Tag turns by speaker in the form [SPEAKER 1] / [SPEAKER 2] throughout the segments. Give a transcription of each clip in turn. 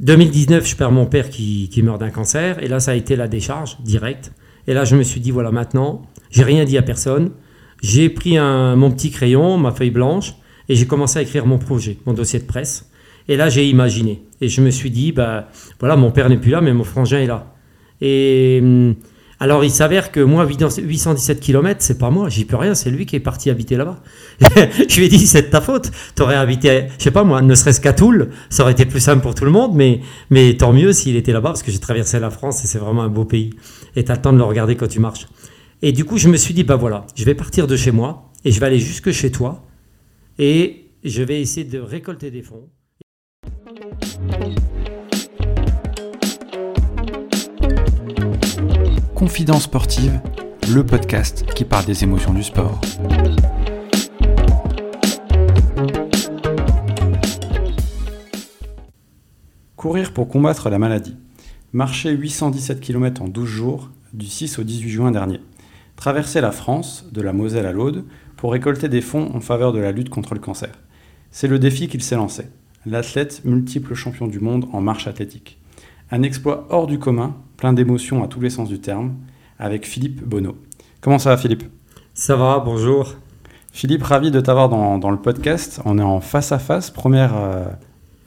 [SPEAKER 1] 2019, je perds mon père qui, qui meurt d'un cancer. Et là, ça a été la décharge directe. Et là, je me suis dit, voilà, maintenant, j'ai rien dit à personne. J'ai pris un, mon petit crayon, ma feuille blanche, et j'ai commencé à écrire mon projet, mon dossier de presse. Et là, j'ai imaginé. Et je me suis dit, bah, voilà, mon père n'est plus là, mais mon frangin est là. Et hum, alors, il s'avère que moi, 817 km, c'est pas moi, j'y peux rien, c'est lui qui est parti habiter là-bas. je lui ai dit, c'est de ta faute. T'aurais habité, je sais pas moi, ne serait-ce qu'à Toul, ça aurait été plus simple pour tout le monde, mais, mais tant mieux s'il était là-bas, parce que j'ai traversé la France et c'est vraiment un beau pays. Et t'as le temps de le regarder quand tu marches. Et du coup, je me suis dit, bah voilà, je vais partir de chez moi et je vais aller jusque chez toi et je vais essayer de récolter des fonds.
[SPEAKER 2] Confidence sportive, le podcast qui parle des émotions du sport. Courir pour combattre la maladie. Marcher 817 km en 12 jours du 6 au 18 juin dernier. Traverser la France, de la Moselle à l'Aude, pour récolter des fonds en faveur de la lutte contre le cancer. C'est le défi qu'il s'est lancé. L'athlète multiple champion du monde en marche athlétique. Un exploit hors du commun, plein d'émotions à tous les sens du terme, avec Philippe Bonneau. Comment ça va Philippe?
[SPEAKER 1] Ça va, bonjour.
[SPEAKER 2] Philippe, ravi de t'avoir dans, le podcast. On est en face à face, premier euh,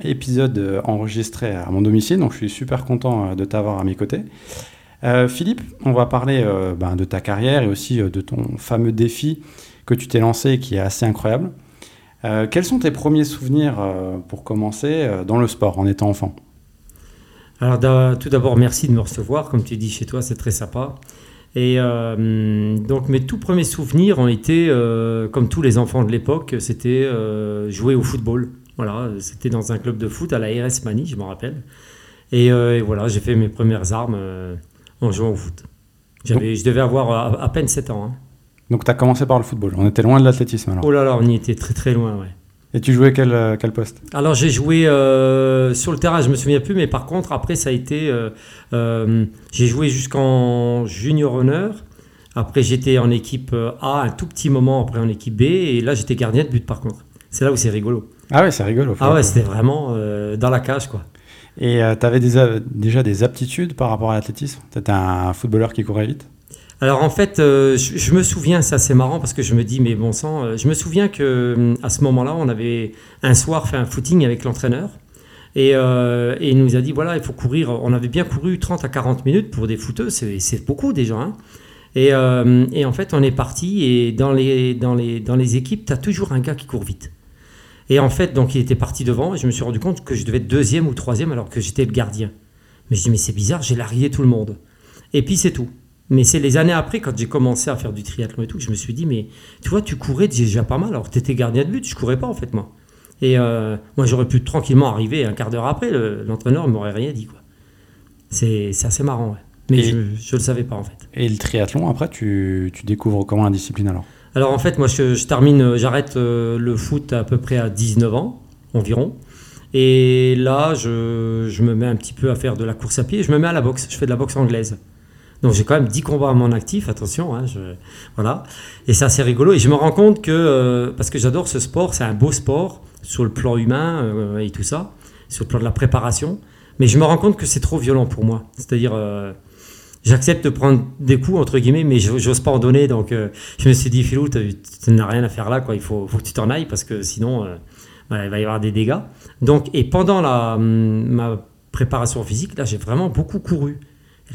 [SPEAKER 2] épisode euh, enregistré à mon domicile, donc je suis super content euh, de t'avoir à mes côtés. Philippe, on va parler ben, de ta carrière et aussi de ton fameux défi que tu t'es lancé qui est assez incroyable. quels sont tes premiers souvenirs pour commencer dans le sport en étant enfant?
[SPEAKER 1] Alors tout d'abord, merci de me recevoir. Comme tu dis chez toi, c'est très sympa. Et euh, donc mes tout premiers souvenirs ont été, euh, comme tous les enfants de l'époque, c'était euh, jouer au football. Voilà, c'était dans un club de foot à la RS Mani, je me rappelle. Et, voilà, j'ai fait mes premières armes en jouant au foot. je devais avoir à, peine 7 ans. Hein.
[SPEAKER 2] Donc tu as commencé par le football. On était loin de l'athlétisme alors.
[SPEAKER 1] Oh là là, on y était très très loin, ouais.
[SPEAKER 2] Et tu jouais quel, euh, quel poste?
[SPEAKER 1] Alors j'ai joué euh, sur le terrain, je me souviens plus, mais par contre après ça a été, euh, j'ai joué jusqu'en junior honneur. Après j'étais en équipe A un tout petit moment, après en équipe B, et là j'étais gardien de but par contre. C'est là où c'est rigolo.
[SPEAKER 2] Ah ouais, c'est rigolo.
[SPEAKER 1] Ah ouais, c'était vraiment dans la cage quoi.
[SPEAKER 2] Et tu avais déjà des aptitudes par rapport à l'athlétisme? Tu étais un footballeur qui courait vite?
[SPEAKER 1] Alors en fait, euh, je, me souviens, ça c'est marrant parce que je me dis, mais bon sang, euh, je me souviens que euh, à ce moment-là, on avait un soir fait un footing avec l'entraîneur et, il nous a dit, voilà, il faut courir. On avait bien couru 30 à 40 minutes pour des footeux, c'est beaucoup déjà. Hein. Et, en fait, on est parti et dans les, dans les, dans les équipes, tu as toujours un gars qui court vite. Et en fait, donc il était parti devant et je me suis rendu compte que je devais être deuxième ou troisième alors que j'étais le gardien. Mais je dis, mais c'est bizarre, j'ai largué tout le monde. Et puis c'est tout. Mais c'est les années après, quand j'ai commencé à faire du triathlon et tout, je me suis dit, mais tu vois, tu courais déjà pas mal. Alors, tu étais gardien de but, je courais pas en fait, moi. Et euh, moi, j'aurais pu tranquillement arriver un quart d'heure après, l'entraîneur ne m'aurait rien dit. quoi. C'est assez marrant, ouais. Mais je ne le savais pas en fait.
[SPEAKER 2] Et le triathlon, après, tu, tu découvres comment la discipline alors?
[SPEAKER 1] Alors en fait, moi, je, termine, j'arrête euh, le foot à peu près à 19 ans environ. Et là, je, je, me mets un petit peu à faire de la course à pied. Je me mets à la boxe. Je fais de la boxe anglaise. Donc j'ai quand même 10 combats à mon actif, attention. Hein, voilà. Et c'est assez rigolo. Et je me rends compte que, euh, parce que j'adore ce sport, c'est un beau sport sur le plan humain euh, et tout ça, sur le plan de la préparation. Mais je me rends compte que c'est trop violent pour moi. C'est-à-dire, euh, j'accepte de prendre des coups, entre guillemets, mais j'ose pas en donner. Donc je me suis dit, Philou, tu n'as rien à faire là. Quoi. Il faut, que tu t'en ailles parce que sinon, il va y avoir des dégâts. Donc, et pendant la, ma préparation physique, là, j'ai vraiment beaucoup couru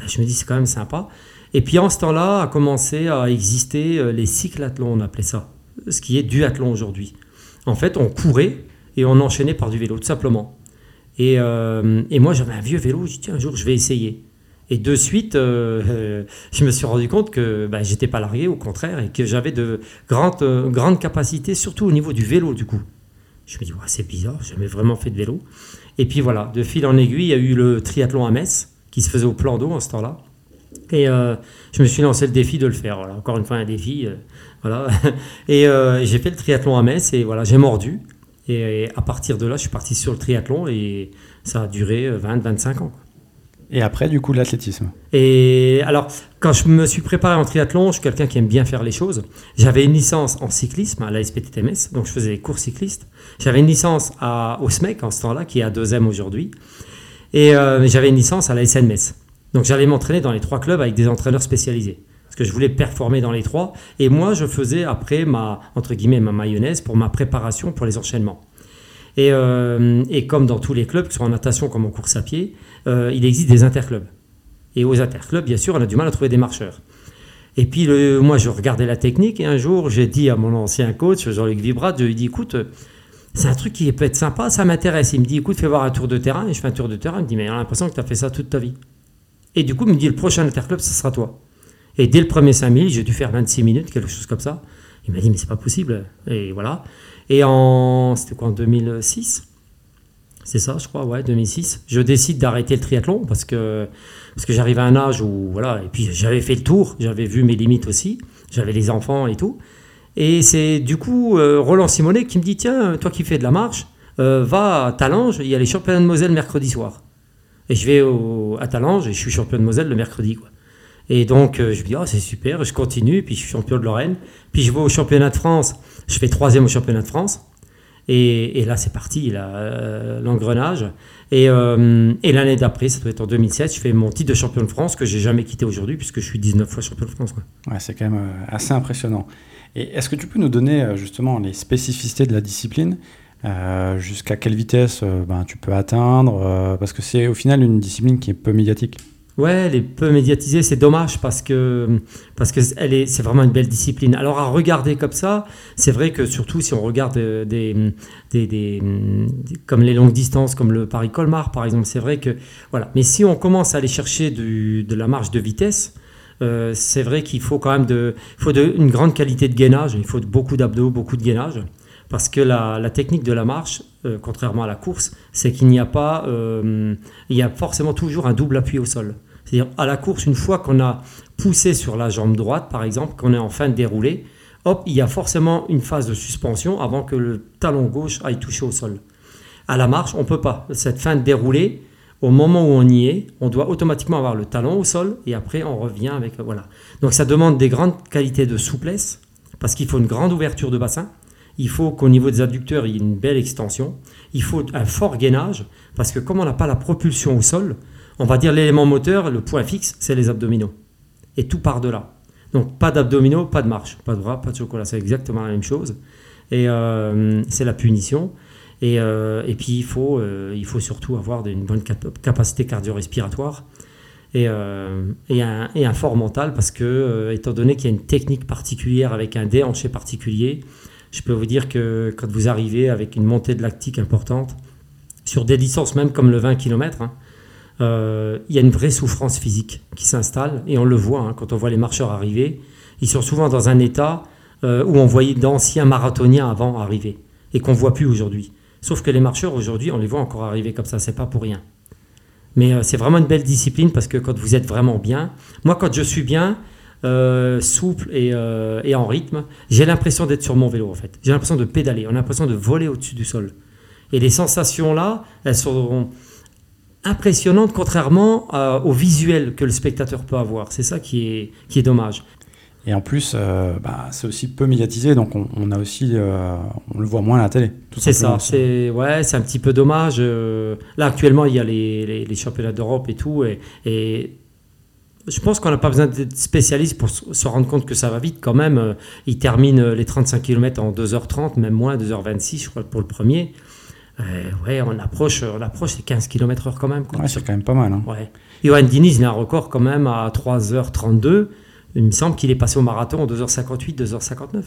[SPEAKER 1] je me dis, c'est quand même sympa. Et puis en ce temps-là, a commencé à exister euh, les cyclathlons, on appelait ça, ce qui est duathlon aujourd'hui. En fait, on courait et on enchaînait par du vélo, tout simplement. Et, euh, moi, j'avais un vieux vélo, je dis, un jour, je vais essayer. Et de suite, euh, je me suis rendu compte que ben, j'étais pas largué, au contraire, et que j'avais de grandes, grandes capacités, surtout au niveau du vélo, du coup. Je me dis, c'est bizarre, j'ai jamais vraiment fait de vélo. Et puis voilà, de fil en aiguille, il y a eu le triathlon à Metz, qui se faisait au plan d'eau en ce temps-là. Et euh, je me suis lancé le défi de le faire. Voilà. Encore une fois, un défi. Euh, voilà. et euh, j'ai fait le triathlon à Metz et voilà, j'ai mordu. Et, à partir de là, je suis parti sur le triathlon et ça a duré 20-25 ans.
[SPEAKER 2] Et après, du coup, l'athlétisme?
[SPEAKER 1] Et alors, quand je me suis préparé en triathlon, je suis quelqu'un qui aime bien faire les choses. J'avais une licence en cyclisme à la SPTTMS, donc je faisais des cours cyclistes. J'avais une licence à, au SMEC en ce temps-là, qui est à 2M aujourd'hui. Et euh, j'avais une licence à la SN Metz. Donc j'allais m'entraîner dans les trois clubs avec des entraîneurs spécialisés. Parce que je voulais performer dans les trois. Et moi, je faisais après ma, entre guillemets, ma mayonnaise pour ma préparation pour les enchaînements. Et, euh, comme dans tous les clubs, que ce soit en natation comme en course à pied, euh, il existe des interclubs. Et aux interclubs, bien sûr, on a du mal à trouver des marcheurs. Et puis, moi, je regardais la technique et un jour, j'ai dit à mon ancien coach, Jean-Luc Vibrat, je lui ai dit, écoute, c'est un truc qui peut être sympa, ça m'intéresse. Il me dit, écoute, fais voir un tour de terrain. Et je fais un tour de terrain. Il me dit, mais j'ai l'impression que tu as fait ça toute ta vie. Et du coup, il me dit, le prochain interclub, ce sera toi. Et dès le premier 5000, j'ai dû faire 26 minutes, quelque chose comme ça. Il m'a dit, mais c'est pas possible. Et voilà. Et en, c'était quoi, en 2006 C'est ça, je crois, ouais, 2006. Je décide d'arrêter le triathlon parce que, parce que j'arrive à un âge où, voilà, et puis j'avais fait le tour, j'avais vu mes limites aussi, j'avais les enfants et tout. Et c'est du coup euh, Roland Simonet qui me dit, tiens, toi qui fais de la marche, euh, va à Talange, il y a les championnats de Moselle mercredi soir. Et je vais à Talange et je suis champion de Moselle le mercredi, quoi. Et donc, euh, je me dis, oh, c'est super, je continue, puis je suis champion de Lorraine. Puis je vais au championnat de France, je fais troisième au championnat de France. Et, là, c'est parti, là, euh, l'engrenage. Et, et l'année d'après, ça doit être en 2007, je fais mon titre de champion de France que j'ai jamais quitté aujourd'hui, puisque je suis 19 fois champion de France. Quoi.
[SPEAKER 2] Ouais, c'est quand même assez impressionnant. Et est-ce que tu peux nous donner euh, justement les spécificités de la discipline euh, Jusqu'à quelle vitesse euh, ben, tu peux atteindre Parce que c'est au final une discipline qui est peu médiatique.
[SPEAKER 1] Ouais, elle est peu médiatisée, c'est dommage parce que parce que elle est, c'est vraiment une belle discipline. Alors à regarder comme ça, c'est vrai que surtout si on regarde des, des, des- des- comme les longues distances, comme le Paris-Colmar par exemple, c'est vrai que voilà. Mais si on commence à aller chercher du, de la marge de vitesse, euh, c'est vrai qu'il faut quand même de, faut de, une grande qualité de gainage, il faut beaucoup d'abdos, beaucoup de gainage. Parce que la, technique de la marche, euh, contrairement à la course, c'est qu'il n'y a pas, euh, il y a forcément toujours un double appui au sol. C'est-à-dire à la course, une fois qu'on a poussé sur la jambe droite, par exemple, qu'on est en fin de déroulé, hop, il y a forcément une phase de suspension avant que le talon gauche aille toucher au sol. À la marche, on peut pas. Cette fin de déroulé, au moment où on y est, on doit automatiquement avoir le talon au sol et après on revient avec voilà. Donc ça demande des grandes qualités de souplesse parce qu'il faut une grande ouverture de bassin. Il faut qu'au niveau des adducteurs, il y ait une belle extension. Il faut un fort gainage parce que comme on n'a pas la propulsion au sol, on va dire l'élément moteur, le point fixe, c'est les abdominaux. Et tout part de là. Donc pas d'abdominaux, pas de marche, pas de bras, pas de chocolat. C'est exactement la même chose. Et euh, c'est la punition. Et, euh, et puis il faut, euh, il faut surtout avoir une bonne cap- capacité cardio-respiratoire et, euh, et, un, fort mental parce que, étant donné qu'il y a une technique particulière avec un déhanché particulier, je peux vous dire que quand vous arrivez avec une montée de lactique importante, sur des distances même comme le 20 km, euh, il y a une vraie souffrance physique qui s'installe et on le voit hein, quand on voit les marcheurs arriver. Ils sont souvent dans un état où on voyait d'anciens marathoniens avant arriver et qu'on voit plus aujourd'hui. Sauf que les marcheurs aujourd'hui, on les voit encore arriver comme ça, c'est pas pour rien. Mais euh, c'est vraiment une belle discipline parce que quand vous êtes vraiment bien, moi quand je suis bien, euh, souple et, euh, et en rythme, j'ai l'impression d'être sur mon vélo en fait. J'ai l'impression de pédaler, on a l'impression de voler au-dessus du sol. Et les sensations là, elles sont impressionnantes contrairement au visuel que le spectateur peut avoir. C'est ça qui est, qui est dommage.
[SPEAKER 2] Et en plus, euh, bah, c'est aussi peu médiatisé, donc on, on a aussi, euh, on le voit moins à la télé.
[SPEAKER 1] C'est ça, c'est ouais, c'est un petit peu dommage. euh, là actuellement, il y a les, les- les championnats d'Europe et tout, et, et je pense qu'on n'a pas besoin d'être spécialiste pour se rendre compte que ça va vite quand même. Ils terminent euh, les 35 km en 2h30, même moins, 2h26, je crois, pour le premier. Euh, ouais, on approche, on approche les 15 km/h quand même. quoi.
[SPEAKER 2] Ouais, c'est quand même pas mal. hein.
[SPEAKER 1] Ouais. Johan Diniz, il a un record quand même à 3h32. Il me semble qu'il est passé au marathon en 2h58, 2h59.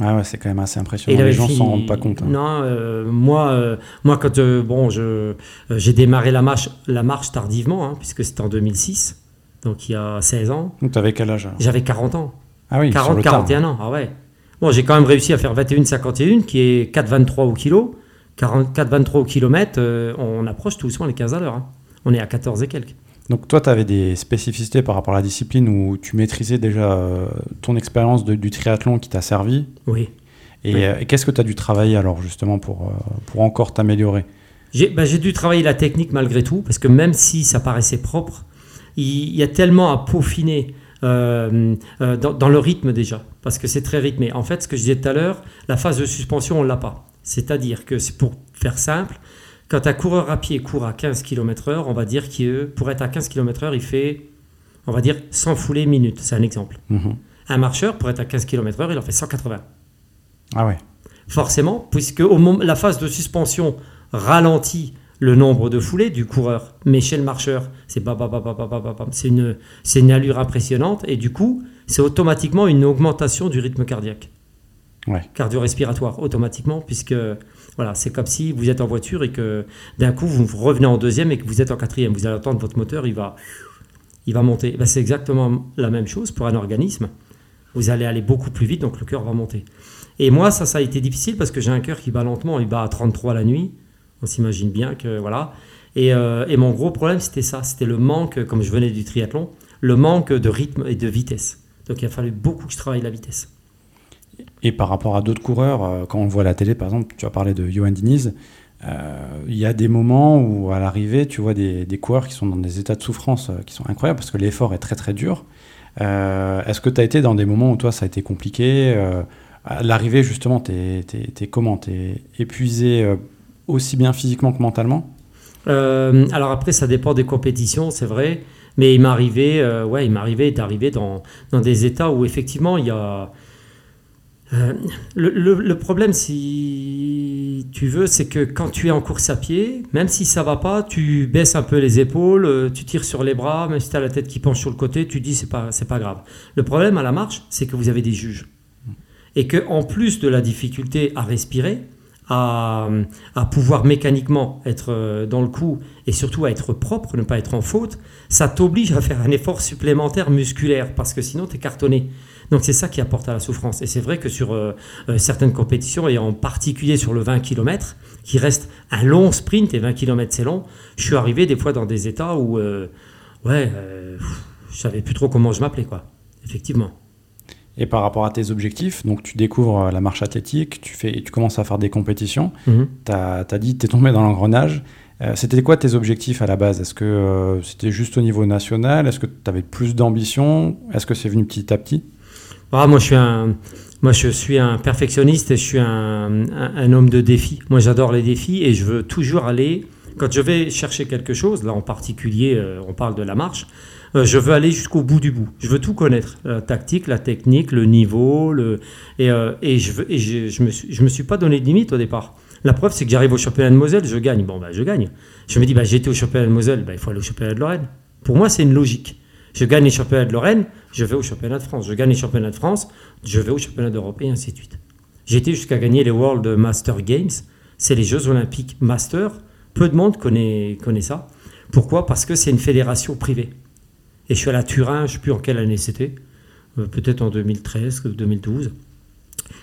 [SPEAKER 2] Ah ouais, c'est quand même assez
[SPEAKER 1] Et
[SPEAKER 2] impressionnant.
[SPEAKER 1] avait
[SPEAKER 2] Les gens
[SPEAKER 1] fini-
[SPEAKER 2] s'en rendent pas compte. hein.
[SPEAKER 1] Non, euh, moi, euh, moi quand euh, bon, je, j'ai démarré la marche, la marche tardivement, hein, puisque c'était en 2006, donc il y a 16 ans.
[SPEAKER 2] Donc t'avais quel âge
[SPEAKER 1] J'avais 40 ans,
[SPEAKER 2] Ah oui, sur
[SPEAKER 1] 40,
[SPEAKER 2] le tard.
[SPEAKER 1] 41 ans. Ah ouais. Bon, j'ai quand même réussi à faire 21,51, qui est 4,23 au kilo. 44,23 au kilomètre, on approche tout doucement les 15 à l'heure. hein. On est à 14 et quelques.
[SPEAKER 2] Donc toi, tu avais des spécificités par rapport à la discipline où tu maîtrisais déjà euh, ton expérience du triathlon qui t'a servi.
[SPEAKER 1] Oui.
[SPEAKER 2] Et,
[SPEAKER 1] Oui.
[SPEAKER 2] euh, qu'est-ce que tu as dû travailler alors justement pour, euh, pour encore t'améliorer?
[SPEAKER 1] J'ai bah, j'ai dû travailler la technique malgré tout, parce que même si ça paraissait propre, il, y a tellement à peaufiner euh, euh, dans, dans le rythme déjà, parce que c'est très rythmé. En fait, ce que je disais tout à l'heure, la phase de suspension, on ne l'a pas. C'est-à-dire que, c'est pour faire simple, quand un coureur à pied court à 15 km/h, on va dire que pour être à 15 km/h, il fait, on va dire, 100 foulées minutes. C'est un exemple.
[SPEAKER 2] Mhm.
[SPEAKER 1] Un marcheur, pour être à 15 km/h, il en fait 180.
[SPEAKER 2] Ah ouais.
[SPEAKER 1] Forcément, puisque la phase de suspension ralentit le nombre de foulées du coureur. Mais chez le marcheur, c'est c'est une, une allure impressionnante. Et du coup, c'est automatiquement une augmentation du rythme cardiaque.
[SPEAKER 2] Ouais.
[SPEAKER 1] Cardio-respiratoire, automatiquement, puisque voilà, c'est comme si vous êtes en voiture et que d'un coup, vous revenez en deuxième et que vous êtes en quatrième. Vous allez entendre votre moteur, il va, il va monter. Ben, c'est exactement la même chose pour un organisme. Vous allez aller beaucoup plus vite, donc le cœur va monter. Et moi, ça, ça a été difficile parce que j'ai un cœur qui bat lentement, il bat à 33 la nuit. On s'imagine bien que voilà. Et, euh, et mon gros problème, c'était ça, c'était le manque, comme je venais du triathlon, le manque de rythme et de vitesse. Donc il a fallu beaucoup que je travaille la vitesse.
[SPEAKER 2] Et par rapport à d'autres coureurs, euh, quand on voit la télé, par exemple, tu as parlé de Johan Diniz, euh, il y a des moments où à l'arrivée, tu vois des, coureurs qui sont dans des états de souffrance euh, qui sont incroyables parce que l'effort est très très dur. Est-ce que tu as été dans des moments où toi ça a été compliqué À l'arrivée, justement, tu es, comment? Tu es épuisé aussi bien physiquement que mentalement?
[SPEAKER 1] Alors après, ça dépend des compétitions, c'est vrai. Mais il m'arrivait, ouais, il m'arrivait d'arriver dans, dans des états où effectivement il y a. Euh, le, problème, si tu veux, c'est que quand tu es en course à pied, même si ça va pas, tu baisses un peu les épaules, euh, tu tires sur les bras, même si tu as la tête qui penche sur le côté, tu dis c'est pas, pas grave. Le problème à la marche, c'est que vous avez des juges. Et que en plus de la difficulté à respirer, à, à pouvoir mécaniquement être euh, dans le coup et surtout à être propre, ne pas être en faute, ça t'oblige à faire un effort supplémentaire musculaire parce que sinon tu es cartonné. Donc c'est ça qui apporte à la souffrance. Et c'est vrai que sur euh, euh, certaines compétitions, et en particulier sur le 20 km, qui reste un long sprint, et 20 km c'est long, je suis arrivé des fois dans des états où, euh, ouais, euh, je savais plus trop comment je m'appelais, quoi. Effectivement.
[SPEAKER 2] Et par rapport à tes objectifs, donc tu découvres la marche athlétique, tu, fais, tu commences à faire des compétitions,
[SPEAKER 1] Mhm.
[SPEAKER 2] tu as, dit que tu es tombé dans l'engrenage. Euh, C'était quoi tes objectifs à la base? Est-ce que euh, c'était juste au niveau national? Est-ce que tu avais plus d'ambition? Est-ce que c'est venu petit à petit?
[SPEAKER 1] Ah, moi, je suis un, moi, je suis un perfectionniste et je suis un, un- homme de défi. Moi, j'adore les défis et je veux toujours aller. Quand je vais chercher quelque chose, là en particulier, euh, on parle de la marche, euh, je veux aller jusqu'au bout du bout. Je veux tout connaître, la tactique, la technique, le niveau, le et, euh, et je veux et je, je me suis, je me suis pas donné de limite au départ. La preuve, c'est que j'arrive au championnat de Moselle, je gagne. Bon, bah, je gagne. Je me dis, bah, j'étais au championnat de Moselle, bah, il faut aller au championnat de Lorraine. Pour moi, c'est une logique. Je gagne les championnats de Lorraine, je vais au championnat de France. Je gagne les championnats de France, je vais au championnat d'Europe et ainsi de suite. J'ai été jusqu'à gagner les World Master Games. C'est les Jeux Olympiques Master. Peu de monde connaît, ça. Pourquoi? Parce que c'est une fédération privée. Et je suis à Turin, je ne sais plus en quelle année c'était, euh, peut-être en 2013 ou 2012.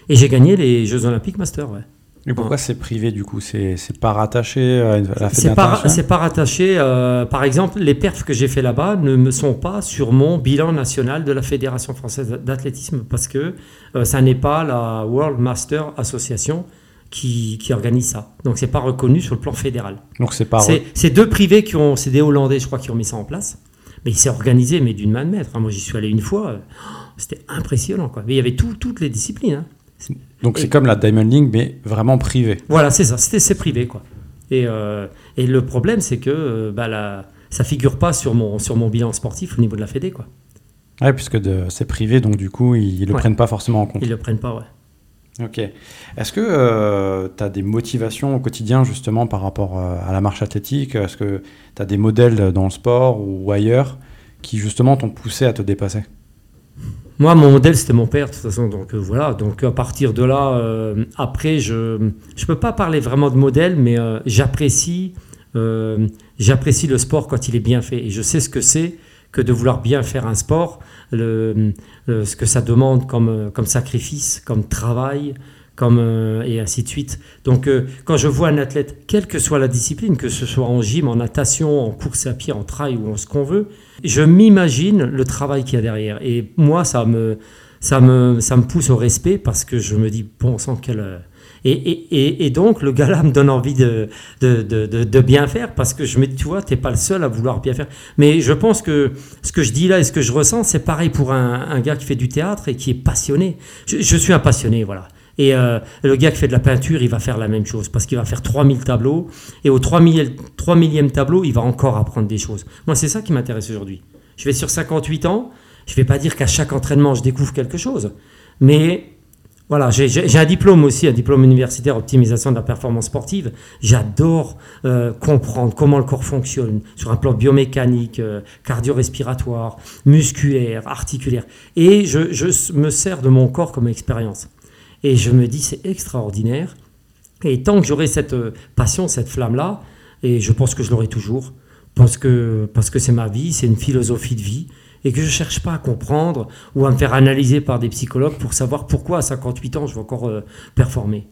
[SPEAKER 1] Et j'ai gagné les Jeux Olympiques Master, ouais.
[SPEAKER 2] Et pourquoi c'est privé du coup? C'est pas rattaché à la
[SPEAKER 1] C'est pas,
[SPEAKER 2] fédération?
[SPEAKER 1] c'est pas rattaché. euh, par exemple, les perfs que j'ai fait là-bas ne me sont pas sur mon bilan national de la Fédération française d'athlétisme parce que euh, ça n'est pas la World Master Association qui, qui organise ça. Donc c'est pas reconnu sur le plan fédéral.
[SPEAKER 2] Donc c'est pas.
[SPEAKER 1] C'est deux privés qui ont, c'est des Hollandais, je crois, qui ont mis ça en place. Mais il s'est organisé, mais d'une main de maître. hein. Moi, j'y suis allé une fois. euh, C'était impressionnant, quoi. Mais il y avait tout- toutes les disciplines. hein.
[SPEAKER 2] Donc c'est comme la Diamond League, mais vraiment privé.
[SPEAKER 1] Voilà, c'est ça, c'est privé quoi. Et, euh, et le problème c'est que euh, bah, la, ça figure pas sur mon sur mon bilan sportif au niveau de la Fédé quoi.
[SPEAKER 2] Ouais, puisque c'est privé, donc du coup ils, ils le
[SPEAKER 1] Ouais.
[SPEAKER 2] prennent pas forcément en compte.
[SPEAKER 1] Ils le prennent pas ouais.
[SPEAKER 2] Ok. Est-ce que tu as des motivations au quotidien justement par rapport euh, à la marche athlétique? Est-ce que tu as des modèles dans le sport ou ailleurs qui justement t'ont poussé à te dépasser?
[SPEAKER 1] Moi mon modèle c'était mon père de toute façon donc euh, voilà. Donc à partir de là euh, après je je peux pas parler vraiment de modèle mais euh, j'apprécie j'apprécie le sport quand il est bien fait. Et je sais ce que c'est que de vouloir bien faire un sport le, ce que ça demande comme, comme sacrifice, comme travail, comme, euh, et ainsi de suite. Donc euh, quand je vois un athlète, quelle que soit la discipline, que ce soit en gym, en natation, en course à pied, en trail ou en ce qu'on veut, je m'imagine le travail qu'il y a derrière. Et moi, ça me, ça, me, ça me pousse au respect parce que je me dis, bon sang, quel... euh, Et, et, et, donc, le gars-là me donne envie de, de, de, de, de bien faire parce que je me dis, tu vois, t'es pas le seul à vouloir bien faire. Mais je pense que ce que je dis là et ce que je ressens, c'est pareil pour un, un gars qui fait du théâtre et qui est passionné. Je, je suis un passionné, voilà. Et euh, le gars qui fait de la peinture, il va faire la même chose parce qu'il va faire 3000 tableaux. Et au 3000, 3 millième tableau, il va encore apprendre des choses. Moi, c'est ça qui m'intéresse aujourd'hui. Je vais sur 58 ans. Je ne vais pas dire qu'à chaque entraînement, je découvre quelque chose. Mais voilà, j'ai un diplôme aussi, un diplôme universitaire optimisation de la performance sportive. J'adore euh, comprendre comment le corps fonctionne sur un plan biomécanique, euh, cardio-respiratoire, musculaire, articulaire. Et je, me sers de mon corps comme expérience. Et je me dis, c'est extraordinaire. Et tant que j'aurai cette euh, passion, cette flamme-là, et je pense que je l'aurai toujours, parce que c'est ma vie, c'est une philosophie de vie, et que je ne cherche pas à comprendre ou à me faire analyser par des psychologues pour savoir pourquoi à 58 ans je vais encore euh, performer.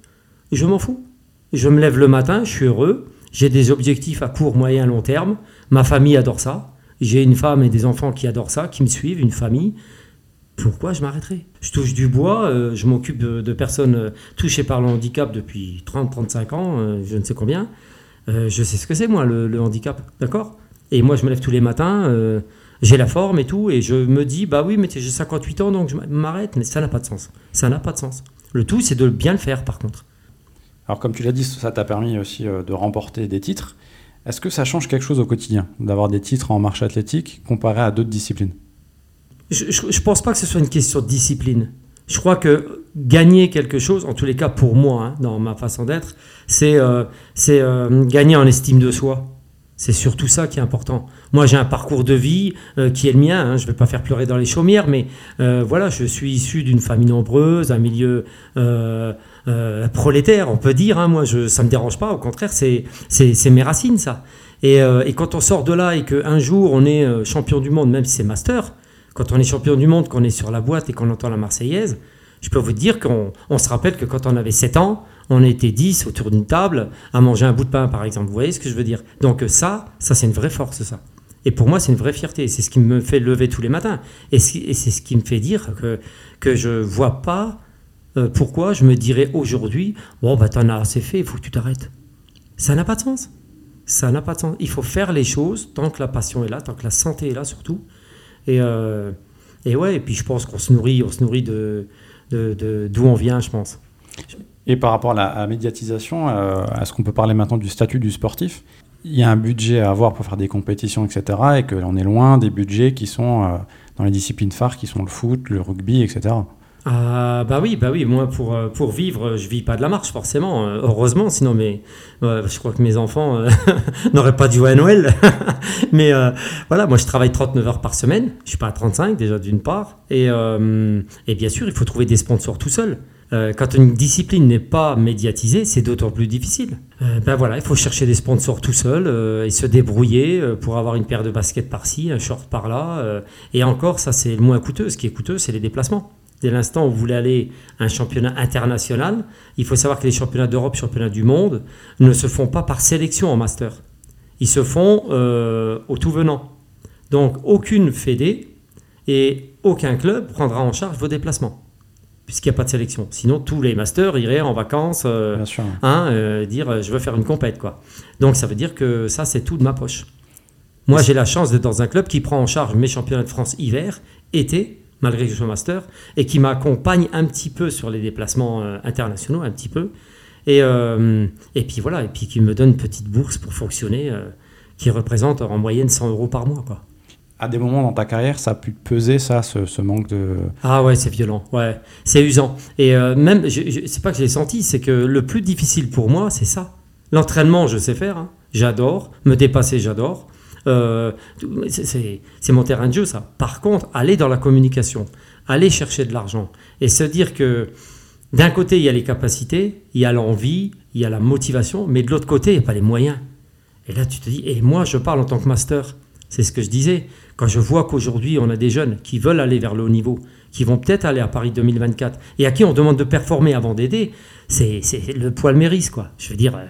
[SPEAKER 1] Je m'en fous. Je me lève le matin, je suis heureux, j'ai des objectifs à court, moyen, long terme. Ma famille adore ça. J'ai une femme et des enfants qui adorent ça, qui me suivent, une famille. Pourquoi je m'arrêterai? Je touche du bois, euh, je m'occupe de, personnes euh, touchées par le handicap depuis 30-35 ans, je ne sais combien. je sais ce que c'est, moi, le, le handicap, d'accord? Et moi, je me lève tous les matins j'ai la forme et tout, et je me dis, bah oui, mais j'ai 58 ans, donc je m'arrête, mais ça n'a pas de sens. Ça n'a pas de sens. Le tout, c'est de bien le faire, par contre.
[SPEAKER 2] Alors, comme tu l'as dit, ça t'a permis aussi euh, de remporter des titres. Est-ce que ça change quelque chose au quotidien d'avoir des titres en marche athlétique comparé à d'autres disciplines?
[SPEAKER 1] Je ne pense pas que ce soit une question de discipline. Je crois que gagner quelque chose, en tous les cas pour moi, hein, dans ma façon d'être, c'est euh, euh, gagner en estime de soi. C'est surtout ça qui est important. Moi, j'ai un parcours de vie euh, qui est le mien. Hein. Je ne vais pas faire pleurer dans les chaumières, mais voilà, je suis issu d'une famille nombreuse, un milieu prolétaire, on peut dire. Hein. Moi, ça ne me dérange pas. Au contraire, c'est mes racines, ça. Et, et, quand on sort de là et qu'un jour, on est champion du monde, même si c'est master, quand on est champion du monde, qu'on est sur la boîte et qu'on entend la Marseillaise, je peux vous dire qu'on se rappelle que quand on avait 7 ans, on était 10 autour d'une table à manger un bout de pain, par exemple. Vous voyez ce que je veux dire? Donc ça, ça c'est une vraie force, ça. Et pour moi, c'est une vraie fierté. C'est ce qui me fait lever tous les matins. Et c'est ce qui me fait dire que, que je vois pas euh, pourquoi je me dirais aujourd'hui, bon, bah, t'en as assez fait, il faut que tu t'arrêtes. Ça n'a pas de sens. Ça n'a pas de sens. Il faut faire les choses tant que la passion est là, tant que la santé est là, surtout. Et, euh, et ouais, et puis je pense qu'on se nourrit, on se nourrit de d'où de, on vient, je pense.
[SPEAKER 2] Et par rapport à la médiatisation, euh, est-ce qu'on peut parler maintenant du statut du sportif? Il y a un budget à avoir pour faire des compétitions, etc. Et qu'on est loin des budgets qui sont euh, dans les disciplines phares, qui sont le foot, le rugby, etc.
[SPEAKER 1] Ah bah oui, bah oui, moi pour, euh, pour vivre, je vis pas de la marche forcément, heureusement, sinon mais je crois que mes enfants n'auraient pas dû à Noël. mais voilà, moi je travaille 39 heures par semaine, je suis pas à 35 déjà d'une part, et, et bien sûr il faut trouver des sponsors tout seul. Euh, quand une discipline n'est pas médiatisée, c'est d'autant plus difficile. Euh, ben voilà, il faut chercher des sponsors tout seul euh, et se débrouiller pour avoir une paire de baskets par-ci, un short par-là. et encore, ça c'est le moins coûteux. Ce qui est coûteux, c'est les déplacements. Dès l'instant où vous voulez aller à un championnat international, il faut savoir que les championnats d'Europe, championnats du monde, ne se font pas par sélection en master. Ils se font au tout venant. Donc aucune fédé et aucun club prendra en charge vos déplacements puisqu'il n'y a pas de sélection. Sinon, tous les masters iraient en vacances, euh, hein, euh, dire euh, je veux faire une compète. Quoi. Donc ça veut dire que ça, c'est tout de ma poche. Moi, j'ai la chance d'être dans un club qui prend en charge mes championnats de France hiver, été, malgré que je sois master, et qui m'accompagne un petit peu sur les déplacements internationaux, un petit peu. Et, et puis voilà, et puis qui me donne une petite bourse pour fonctionner, qui représente en moyenne 100 euros par mois. Quoi
[SPEAKER 2] à des moments dans ta carrière, ça a pu peser, ça, ce, manque de...
[SPEAKER 1] Ah ouais, c'est violent, ouais. C'est usant. Et euh, même, c'est pas que j'ai senti, c'est que le plus difficile pour moi, c'est ça. L'entraînement, je sais faire, hein. j'adore. Me dépasser, j'adore. Euh, c'est mon terrain de jeu, ça. Par contre, aller dans la communication, aller chercher de l'argent et se dire que d'un côté, il y a les capacités, il y a l'envie, il y a la motivation, mais de l'autre côté, il n'y a pas les moyens. Et là, tu te dis, et moi, je parle en tant que master. C'est ce que je disais. Quand je vois qu'aujourd'hui, on a des jeunes qui veulent aller vers le haut niveau, qui vont peut-être aller à Paris 2024, et à qui on demande de performer avant d'aider, c'est le poil mérisse, quoi. Je veux dire, euh,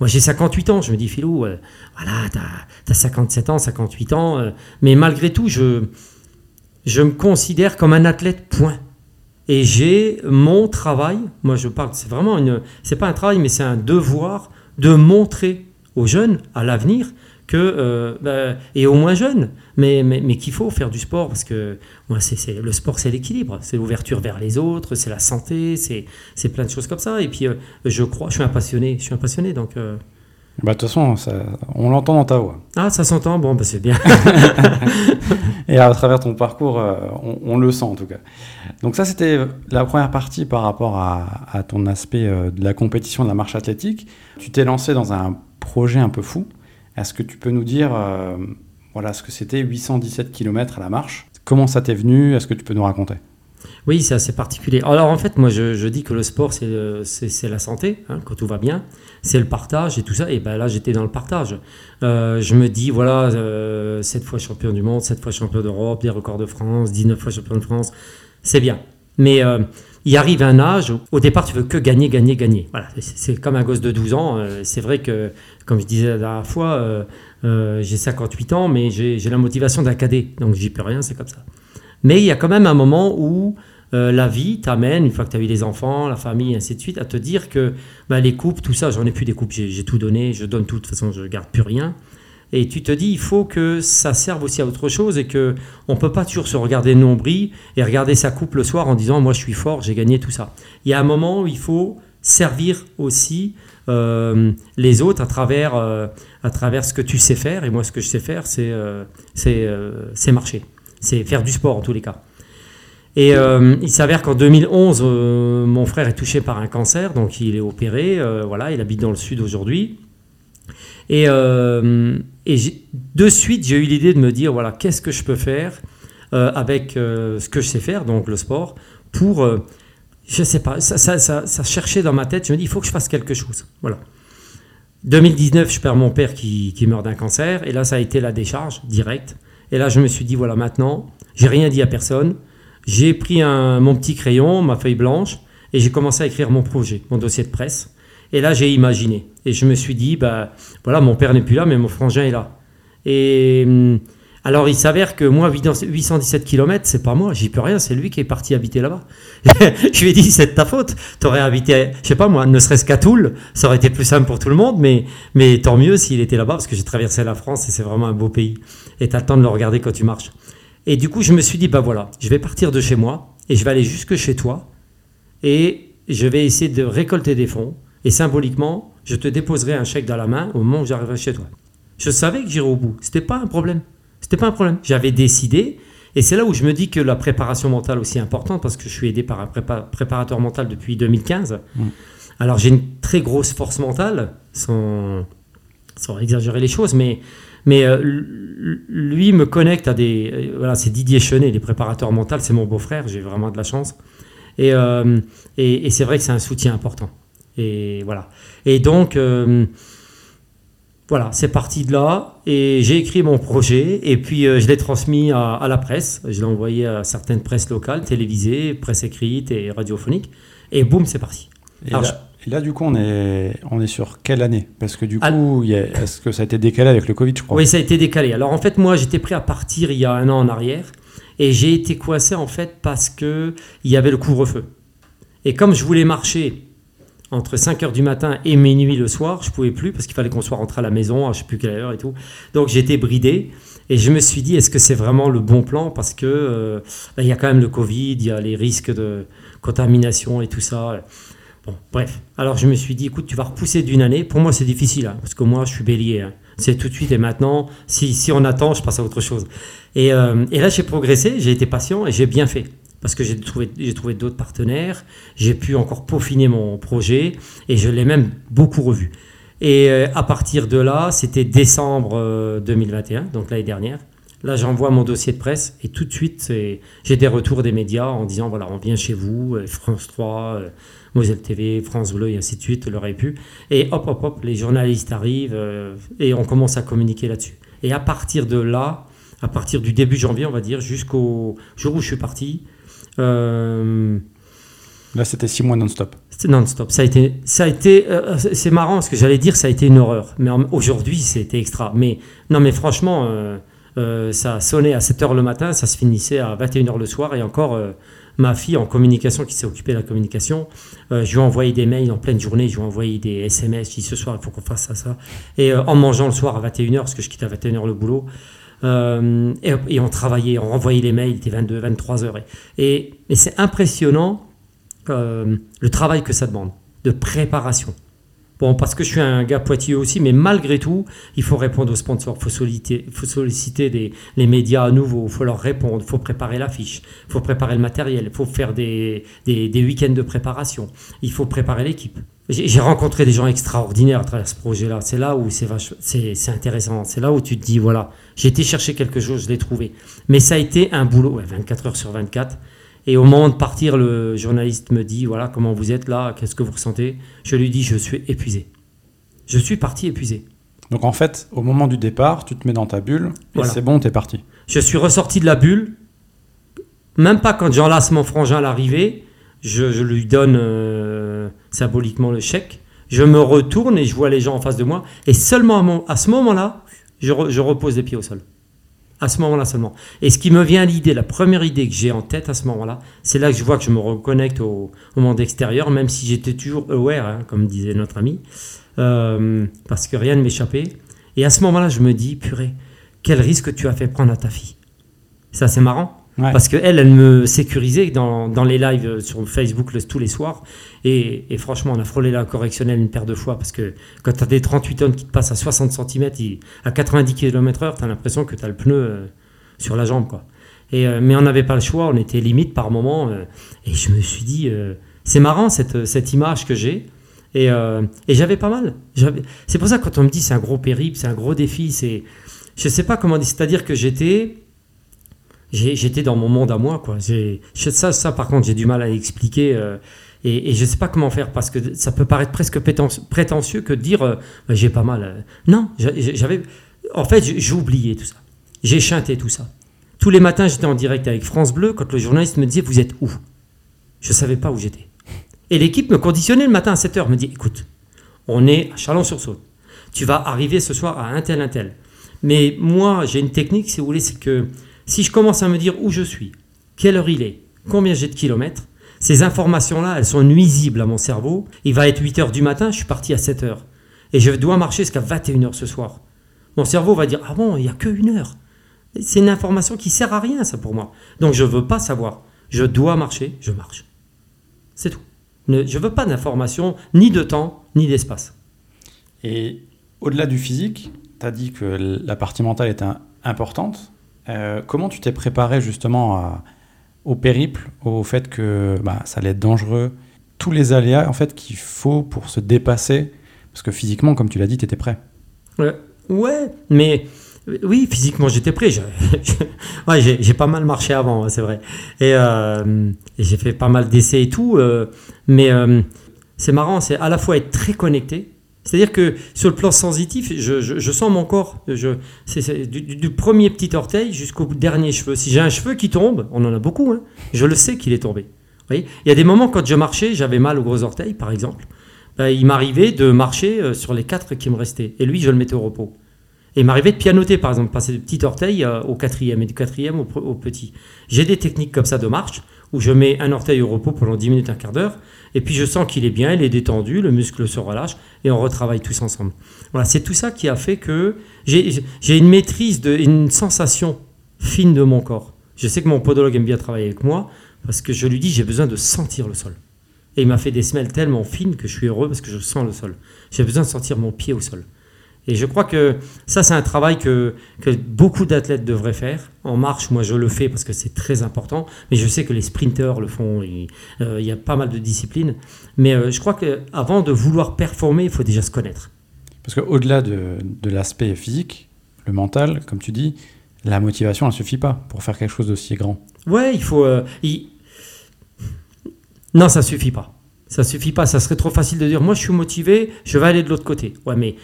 [SPEAKER 1] moi j'ai 58 ans, je me dis, Philou, euh, voilà, t'as as 57 ans, 58 ans, euh, mais malgré tout, je, je me considère comme un athlète, point. Et j'ai mon travail, moi je parle, c'est vraiment une, c'est pas un travail, mais c'est un devoir de montrer aux jeunes à l'avenir que bah, et au moins jeune, mais, mais, mais qu'il faut faire du sport parce que moi, c'est, le sport, c'est l'équilibre, c'est l'ouverture vers les autres, c'est la santé, c'est, c'est plein de choses comme ça. Et puis, je crois, je suis un passionné, je suis un passionné, donc.
[SPEAKER 2] Bah, de toute façon, ça, on l'entend dans ta voix.
[SPEAKER 1] Ah, ça s'entend Bon, bah, c'est bien.
[SPEAKER 2] et à travers ton parcours, euh, on, le sent en tout cas. Donc ça, c'était la première partie par rapport à, ton aspect euh, de la compétition de la marche athlétique. Tu t'es lancé dans un projet un peu fou. Est-ce que tu peux nous dire euh, voilà, ce que c'était 817 km à la marche Comment ça t'est venu? Est-ce que tu peux nous raconter?
[SPEAKER 1] Oui, c'est assez particulier. Alors en fait, moi je, dis que le sport, c'est la santé, hein, quand tout va bien, c'est le partage et tout ça. Et ben là, j'étais dans le partage. Euh, je me dis, voilà, euh, 7 fois champion du monde, 7 fois champion d'Europe, des records de France, 19 fois champion de France, c'est bien. Mais euh, il arrive un âge, où, au départ, tu veux que gagner, gagner, gagner. Voilà, c'est comme un gosse de 12 ans. Euh, c'est vrai que, comme je disais la dernière fois, j'ai 58 ans, mais j'ai la motivation d'un cadet. Donc j'y peux rien, c'est comme ça. Mais il y a quand même un moment où euh, la vie t'amène, une fois que tu as eu les enfants, la famille, ainsi de suite, à te dire que bah, les coupes, tout ça, j'en ai plus des coupes, j'ai tout donné, je donne tout, de toute façon, je garde plus rien. Et tu te dis, il faut que ça serve aussi à autre chose et que on peut pas toujours se regarder nombril et regarder sa coupe le soir en disant, moi je suis fort, j'ai gagné tout ça. Il y a un moment où il faut servir aussi euh, les autres à travers, euh, à travers ce que tu sais faire. Et moi, ce que je sais faire, c'est c'est marcher. C'est faire du sport en tous les cas. Et euh, il s'avère qu'en 2011, euh, mon frère est touché par un cancer, donc il est opéré. Euh, voilà, il habite dans le sud aujourd'hui. Et, et de suite, j'ai eu l'idée de me dire voilà, qu'est-ce que je peux faire avec ce que je sais faire, donc le sport, pour. je sais pas, ça, cherchait dans ma tête. Je me dis il faut que je fasse quelque chose. Voilà. 2019, je perds mon père qui, meurt d'un cancer, et là, ça a été la décharge directe. Et là, je me suis dit voilà, maintenant, j'ai rien dit à personne j'ai pris mon petit crayon, ma feuille blanche, et j'ai commencé à écrire mon projet, mon dossier de presse. Et là, j'ai imaginé. Et je me suis dit, bah, voilà, mon père n'est plus là, mais mon frangin est là. Et hum, alors, il s'avère que moi, 817 km, c'est pas moi, j'y peux rien, c'est lui qui est parti habiter là-bas. je lui ai dit, c'est de ta faute. Tu aurais habité, je sais pas moi, ne serait-ce qu'à Toul, ça aurait été plus simple pour tout le monde, mais, mais tant mieux s'il était là-bas, parce que j'ai traversé la France et c'est vraiment un beau pays. Et tu as le temps de le regarder quand tu marches. Et du coup, je me suis dit, bah voilà, je vais partir de chez moi et je vais aller jusque chez toi et je vais essayer de récolter des fonds. Et symboliquement, je te déposerai un chèque dans la main au moment où j'arriverai chez toi. Je savais que j'irais au bout. C'était pas un problème. C'était pas un problème. J'avais décidé. Et c'est là où je me dis que la préparation mentale aussi est importante parce que je suis aidé par un préparateur mental depuis 2015. Mmh. Alors j'ai une très grosse force mentale, sans, sans exagérer les choses, mais mais euh, lui me connecte à des. Euh, voilà, c'est Didier Chenet, les préparateurs mentaux, c'est mon beau-frère, j'ai vraiment de la chance. Euh, et, et, c'est vrai que c'est un soutien important. Et voilà. Et donc, voilà, c'est parti de là. Et j'ai écrit mon projet. Et puis, je l'ai transmis à, la presse. Je l'ai envoyé à certaines presses locales, télévisées, presse écrite et radiophonique. Et boum, c'est parti.
[SPEAKER 2] Et là, du coup, on est, on est sur quelle année? Parce que du coup, est-ce que ça a été décalé avec le Covid, je crois?
[SPEAKER 1] Oui, ça a été décalé. Alors en fait, moi, j'étais prêt à partir il y a un an en arrière. Et j'ai été coincé en fait parce qu'il y avait le couvre-feu. Et comme je voulais marcher entre 5h du matin et minuit le soir, je pouvais plus parce qu'il fallait qu'on soit rentré à la maison à je sais plus quelle heure et tout. Donc j'étais bridé et je me suis dit est-ce que c'est vraiment le bon plan? Parce que euh, ben, il y a quand même le Covid, il y a les risques de contamination et tout ça bref. Alors je me suis dit, écoute, tu vas repousser d'une année. Pour moi, c'est difficile, hein, parce que moi, je suis bélier. Hein. C'est tout de suite et maintenant. Si, si on attend, je passe à autre chose. Et, euh, et là, j'ai progressé, j'ai été patient et j'ai bien fait. Parce que j'ai trouvé, trouvé d'autres partenaires, j'ai pu encore peaufiner mon projet et je l'ai même beaucoup revu. Et euh, à partir de là, c'était décembre 2021, euh, donc l'année dernière. Là, j'envoie mon dossier de presse et tout de suite, j'ai des retours des médias en disant voilà, on vient chez vous, France 3, Moselle TV, France Bleu et ainsi de suite, l'aurait pu. Et hop, hop, hop, les journalistes arrivent euh, et on commence à communiquer là-dessus. Et à partir de là, à partir du début janvier, on va dire, jusqu'au jour où je suis parti.
[SPEAKER 2] Euh, là, c'était six mois non-stop.
[SPEAKER 1] Non-stop. Ça a été, ça a été, euh, c'est marrant ce que j'allais dire, ça a été une horreur. Mais aujourd'hui, c'était extra. Mais non, mais franchement, Euh, ça sonnait à 7h le matin, ça se finissait à 21h le soir. Et encore, euh, ma fille en communication, qui s'est occupée de la communication, euh, je lui ai envoyé des mails en pleine journée, je lui ai envoyé des SMS, je dis ce soir, il faut qu'on fasse ça, ça. Et en mangeant le soir à 21h, parce que je quitte à 21h le boulot, et, on travaillait, on renvoyait les mails, il était 22, 23h. Et, et c'est impressionnant le travail que ça demande, de préparation. Bon, parce que je suis un gars poitilleux aussi, mais malgré tout, il faut répondre aux sponsors, il faut solliciter, faut solliciter les médias à nouveau, il faut leur répondre, il faut préparer l'affiche, il faut préparer le matériel, il faut faire des week-ends de préparation, il faut préparer l'équipe. J'ai rencontré des gens extraordinaires à travers ce projet-là. C'est là où c'est intéressant. C'est là où tu te dis, voilà, j'ai été chercher quelque chose, je l'ai trouvé. Mais ça a été un boulot, ouais, 24 heures sur 24. Et au moment de partir, le journaliste me dit voilà comment vous êtes là, qu'est-ce que vous ressentez? Je lui dis je suis épuisé. Je suis parti épuisé.
[SPEAKER 2] Donc en fait, au moment du départ, tu te mets dans ta bulle et c'est bon, tu es parti.
[SPEAKER 1] Je suis ressorti de la bulle. Même pas quand j'enlace mon frangin à l'arrivée, je, lui donne euh, symboliquement le chèque. Je me retourne et je vois les gens en face de moi. Et seulement à, ce moment-là, je, je repose les pieds au sol à ce moment-là seulement. Et ce qui me vient à l'idée, la première idée que j'ai en tête à ce moment-là, c'est là que je vois que je me reconnecte au, monde extérieur, même si j'étais toujours aware, hein, comme disait notre ami, euh, parce que rien ne m'échappait. Et à ce moment-là, je me dis, purée, quel risque tu as fait prendre à ta fille? Ça, c'est marrant. Parce qu'elle, elle me sécurisait dans, les lives sur Facebook tous les soirs. Et, et, franchement, on a frôlé la correctionnelle une paire de fois parce que quand tu as des 38 tonnes qui te passent à 60 cm, à 90 km/h, tu as l'impression que tu as le pneu euh, sur la jambe. Quoi. Et, euh, mais on n'avait pas le choix, on était limite par moment. Euh, et je me suis dit, c'est marrant cette, cette image que j'ai. Et, et j'avais pas mal. C'est pour ça que quand on me dit c'est un gros périple, c'est un gros défi, c'est. Je sais pas comment dire. C'est-à-dire que j'étais j'étais dans mon monde à moi. Quoi. Ça, ça, par contre, j'ai du mal à expliquer. Euh, et, je ne sais pas comment faire parce que ça peut paraître presque prétentieux que de dire euh, j'ai pas mal. Euh. Non, j'avais. En fait, j'ai oublié tout ça. J'ai chanté tout ça. Tous les matins, j'étais en direct avec France Bleu quand le journaliste me disait Vous êtes où? Je ne savais pas où j'étais. Et l'équipe me conditionnait le matin à 7h, me dit Écoute, on est à Chalon-sur-Saône. Tu vas arriver ce soir à un tel, un tel. Mais moi, j'ai une technique, si vous voulez, c'est que si je commence à me dire où je suis, quelle heure il est, combien j'ai de kilomètres, ces informations-là, elles sont nuisibles à mon cerveau. Il va être 8 heures du matin, je suis parti à 7 heures. Et je dois marcher jusqu'à 21 heures ce soir. Mon cerveau va dire Ah bon, il n'y a que une heure. C'est une information qui sert à rien, ça pour moi. Donc je ne veux pas savoir. Je dois marcher, je marche. C'est tout. je ne veux pas d'information, ni de temps, ni d'espace.
[SPEAKER 2] Et au-delà du physique, tu as dit que la partie mentale était importante. Euh, comment tu t'es préparé justement au périple, au fait que bah, ça allait être dangereux, tous les aléas en fait qu'il faut pour se dépasser, parce que physiquement, comme tu l'as dit, tu étais prêt.
[SPEAKER 1] Ouais, mais oui, physiquement j'étais prêt. j'ai pas mal marché avant, hein, c'est vrai. Euh, et, j'ai fait pas mal d'essais et tout. Euh, mais c'est marrant, c'est à la fois être très connecté, c'est-à-dire que sur le plan sensitif, je, sens mon corps. Je, du, premier petit orteil jusqu'au dernier cheveu. Si j'ai un cheveu qui tombe, on en a beaucoup, hein, je le sais qu'il est tombé. il y a des moments quand je marchais, j'avais mal au gros orteil, par exemple. Ben, il m'arrivait de marcher euh, sur les quatre qui me restaient. Et lui, je le mettais au repos. Et il m'arrivait de pianoter, par exemple, passer du petit orteil euh, au quatrième et du quatrième au, au petit. J'ai des techniques comme ça de marche où je mets un orteil au repos pendant 10 minutes, un quart d'heure, et puis je sens qu'il est bien, il est détendu, le muscle se relâche, et on retravaille tous ensemble. Voilà, c'est tout ça qui a fait que j'ai une maîtrise, de, une sensation fine de mon corps. Je sais que mon podologue aime bien travailler avec moi, parce que je lui dis j'ai besoin de sentir le sol. Et il m'a fait des semelles tellement fines que je suis heureux parce que je sens le sol. J'ai besoin de sentir mon pied au sol. Et je crois que ça, c'est un travail que, beaucoup d'athlètes devraient faire. En marche, moi, je le fais parce que c'est très important. Mais je sais que les sprinteurs le font. Euh, il y a pas mal de disciplines. Mais euh, je crois qu'avant de vouloir performer, il faut déjà se connaître.
[SPEAKER 2] Parce qu'au-delà de, de l'aspect physique, le mental, comme tu dis, la motivation, elle ne suffit pas pour faire quelque chose d'aussi grand.
[SPEAKER 1] Ouais, il faut. Euh, non, ça suffit pas. Ça suffit pas. Ça serait trop facile de dire moi je suis motivé, je vais aller de l'autre côté. Ouais, mais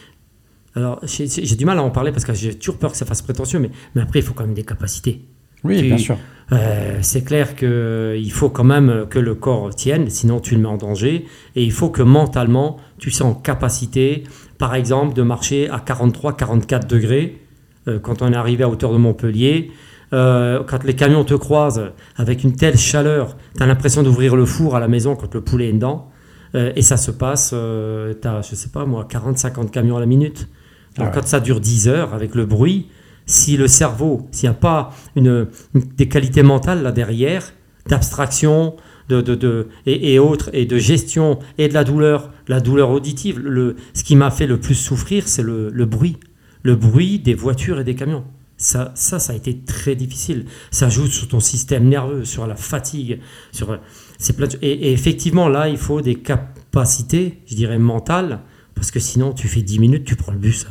[SPEAKER 1] alors, j'ai du mal à en parler parce que j'ai toujours peur que ça fasse prétentieux, mais, mais après, il faut quand même des capacités.
[SPEAKER 2] Oui, bien sûr.
[SPEAKER 1] Euh, c'est clair qu'il faut quand même que le corps tienne, sinon tu le mets en danger. Et il faut que mentalement, tu sois en capacité, par exemple, de marcher à 43-44 degrés euh, quand on est arrivé à hauteur de Montpellier. Euh, quand les camions te croisent avec une telle chaleur, tu as l'impression d'ouvrir le four à la maison quand le poulet est dedans. Euh, et ça se passe, tu as, je sais pas moi, 40-50 camions à la minute.
[SPEAKER 2] Ah ouais.
[SPEAKER 1] quand ça dure 10 heures avec le bruit, si le cerveau, s'il n'y a pas une, une- des qualités mentales là derrière, d'abstraction de, de, de- et, et autres, et de gestion, et de la douleur, la douleur auditive, le, ce qui m'a fait le plus souffrir, c'est le, le bruit. Le bruit des voitures et des camions. Ça, ça, ça a été très difficile. Ça joue sur ton système nerveux, sur la fatigue, sur c'est plein de- et, et effectivement, là, il faut des capacités, je dirais, mentales, parce que sinon, tu fais 10 minutes, tu prends le bus.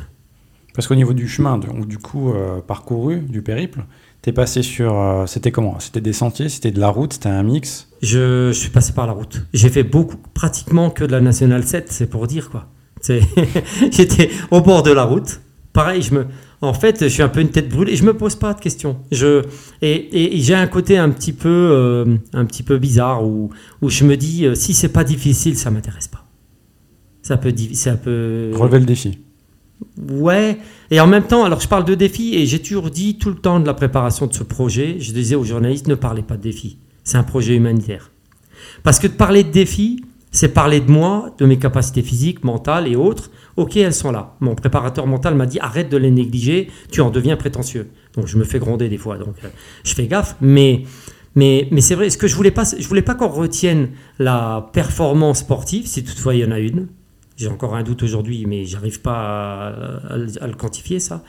[SPEAKER 2] Parce qu'au niveau du chemin, donc, du coup, euh, parcouru, du périple, t'es passé sur. euh, c'était comment? C'était des sentiers, c'était de la route, c'était un mix?
[SPEAKER 1] Je, je suis passé par la route. J'ai fait beaucoup, pratiquement que de la Nationale 7, c'est pour dire quoi. C'est- J'étais au bord de la route. Pareil, je me, en fait, je suis un peu une tête brûlée. Je me pose pas de questions. Je, et, et- et j'ai un côté un petit peu, euh, un petit peu bizarre où, où je me dis, euh, si c'est pas difficile, ça m'intéresse pas. C'est un peu, diffi- c'est un peu.
[SPEAKER 2] Relever le défi.
[SPEAKER 1] Ouais, et en même temps, alors je parle de défis et j'ai toujours dit tout le temps de la préparation de ce projet, je disais aux journalistes ne parlez pas de défis, c'est un projet humanitaire. Parce que de parler de défis, c'est parler de moi, de mes capacités physiques, mentales et autres. Ok, elles sont là. Mon préparateur mental m'a dit arrête de les négliger, tu en deviens prétentieux. Donc je me fais gronder des fois, donc euh, je fais gaffe. Mais, mais, mais c'est vrai, ce que je voulais pas, je voulais pas qu'on retienne la performance sportive, si toutefois il y en a une. J'ai encore un doute aujourd'hui, mais j'arrive pas à, à le- à le quantifier ça.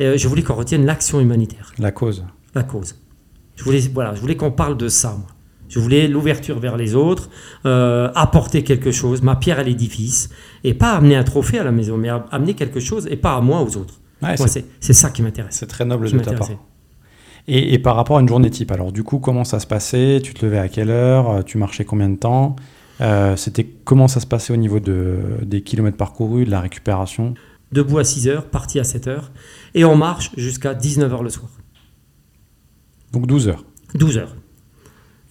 [SPEAKER 1] Euh, je voulais qu'on retienne l'action humanitaire
[SPEAKER 2] La cause.
[SPEAKER 1] la cause. Je voulais, voilà, je voulais qu'on parle de ça, moi. Je voulais l'ouverture vers les autres, euh, apporter quelque chose, ma pierre à l'édifice, et pas amener un trophée à la maison, mais amener quelque chose, et pas à moi, aux autres.
[SPEAKER 2] Ouais, c'est-
[SPEAKER 1] ça qui m'intéresse.
[SPEAKER 2] c'est très noble de ta part. Et, et par rapport à une journée type, alors du coup, comment ça se passait? Tu te levais à quelle heure? Tu marchais combien de temps? Euh, C'était comment ça se passait au niveau de, des kilomètres parcourus, de la récupération
[SPEAKER 1] Debout à 6 heures, parti à 7 heures, et on marche jusqu'à 19 heures le soir.
[SPEAKER 2] Donc 12 heures.
[SPEAKER 1] 12 heures.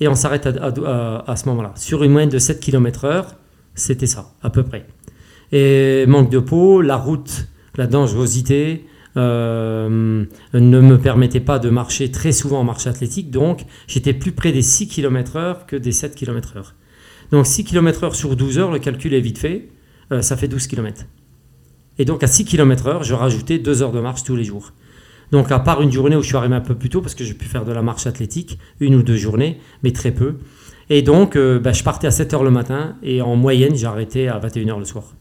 [SPEAKER 1] Et on s'arrête à, à- à- ce moment-là. Sur une moyenne de 7 km heure, c'était ça, à peu près. Et manque de peau, la route, la dangerosité euh, ne me permettait pas de marcher très souvent en marche athlétique, donc j'étais plus près des 6 km heure que des 7 km heure. Donc 6 km heure sur 12 heures, le calcul est vite fait, euh, ça fait 12 km. Et donc à 6 km heure, je rajoutais 2 heures de marche tous les jours. Donc à part une journée où je suis arrivé un peu plus tôt parce que j'ai pu faire de la marche athlétique, une ou deux journées, mais très peu. Et donc euh, bah, je partais à 7h le matin et en moyenne j'arrêtais à 21h le soir.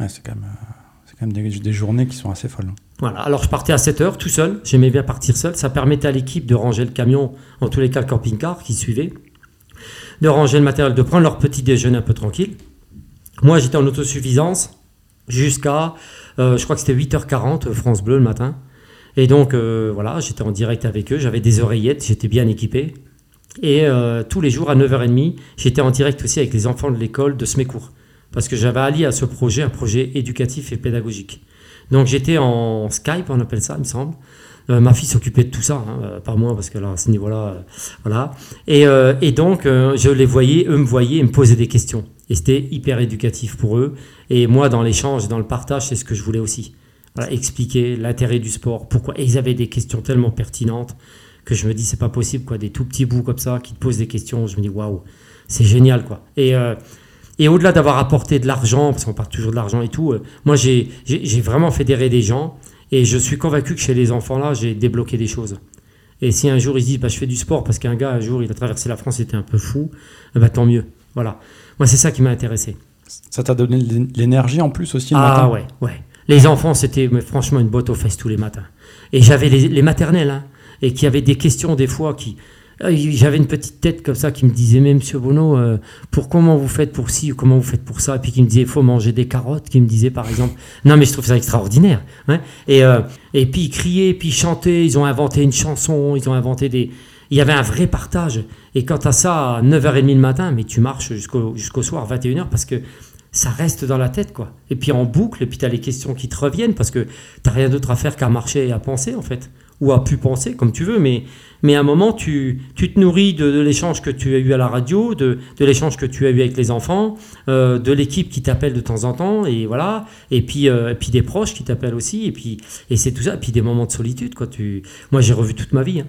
[SPEAKER 2] Ouais, c'est quand même, euh, c'est quand même des, des journées qui sont assez folles.
[SPEAKER 1] Voilà, alors je partais à 7h tout seul, j'aimais bien partir seul, ça permettait à l'équipe de ranger le camion, en tous les cas le camping-car qui suivait, de ranger le matériel, de prendre leur petit déjeuner un peu tranquille. Moi j'étais en autosuffisance jusqu'à, euh, je crois que c'était 8h40, France Bleu le matin. Et donc euh, voilà, j'étais en direct avec eux, j'avais des oreillettes, j'étais bien équipé. Et euh, tous les jours à 9h30, j'étais en direct aussi avec les enfants de l'école de Smecourt. Parce que j'avais allié à ce projet un projet éducatif et pédagogique. Donc j'étais en Skype, on appelle ça, il me semble. Euh, ma fille s'occupait de tout ça, hein, euh, pas moi, parce que là, à ce niveau-là, euh, voilà. Et, donc, je les voyais, eux me voyaient et me posaient des questions. Et c'était hyper éducatif pour eux. Et moi, dans l'échange, dans le partage, c'est ce que je voulais aussi. Voilà, expliquer l'intérêt du sport, pourquoi. Et ils avaient des questions tellement pertinentes que je me dis, c'est pas possible, quoi. Des tout petits bouts comme ça qui te posent des questions. Je me dis, waouh, c'est génial, quoi. Et. et au-delà d'avoir apporté de l'argent, parce qu'on parle toujours de l'argent et tout, moi j'ai vraiment fédéré des gens et je suis convaincu que chez les enfants là, j'ai débloqué des choses. Et si un jour ils se disent bah, je fais du sport parce qu'un gars un jour il a traversé la France, il était un peu fou, ben, tant mieux. Voilà. Moi c'est ça qui m'a intéressé.
[SPEAKER 2] Ça t'a donné de l'énergie en plus aussi le
[SPEAKER 1] Ah
[SPEAKER 2] matin?
[SPEAKER 1] ouais, ouais. Les enfants c'était franchement une botte aux fesses tous les matins. Et j'avais les, les maternelles hein, et qui avaient des questions des fois qui j'avais une petite tête comme ça qui me disait mais monsieur Bono euh, pour comment vous faites pour ci ou comment vous faites pour ça? Et puis qui me disait il faut manger des carottes qui me disait par exemple non mais je trouve ça extraordinaire hein. et euh, et puis ils criaient puis ils chantaient ils ont inventé une chanson ils ont inventé des il y avait un vrai partage et quant à ça à 9h30 le matin mais tu marches jusqu'au jusqu'au soir 21h parce que ça reste dans la tête, quoi. Et puis en boucle, et puis tu as les questions qui te reviennent parce que tu rien d'autre à faire qu'à marcher et à penser, en fait. Ou à pu penser, comme tu veux, mais, mais à un moment, tu, tu te nourris de, l'échange que tu as eu à la radio, de, de l'échange que tu as eu avec les enfants, euh, de l'équipe qui t'appelle de temps en temps, et voilà. Et puis, euh, et puis des proches qui t'appellent aussi, et puis et c'est tout ça. Et puis des moments de solitude, quoi. Tu... Moi, j'ai revu toute ma vie. Hein.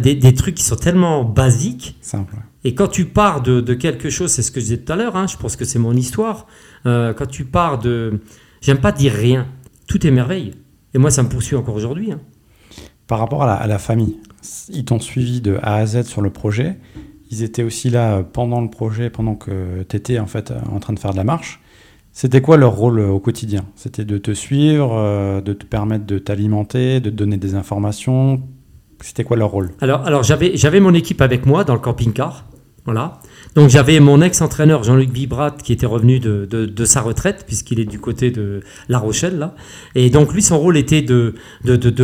[SPEAKER 1] Des, des, trucs qui sont tellement basiques.
[SPEAKER 2] Simple.
[SPEAKER 1] Et quand tu pars de, de quelque chose, c'est ce que je disais tout à l'heure, hein, je pense que c'est mon histoire. Euh, quand tu pars de. J'aime pas dire rien. Tout est merveille. Et moi, ça me poursuit encore aujourd'hui. Hein.
[SPEAKER 2] Par rapport à la, famille, ils t'ont suivi de A à Z sur le projet. Ils étaient aussi là pendant le projet, pendant que tu étais en, fait, en train de faire de la marche. C'était quoi leur rôle au quotidien? C'était de te suivre, euh, de te permettre de t'alimenter, de te donner des informations? C'était quoi leur rôle?
[SPEAKER 1] Alors, alors j'avais mon équipe avec moi dans le camping-car. Voilà. Donc j'avais mon ex-entraîneur Jean-Luc Vibrat qui était revenu de, sa retraite puisqu'il est du côté de La Rochelle là. Et donc lui son rôle était de,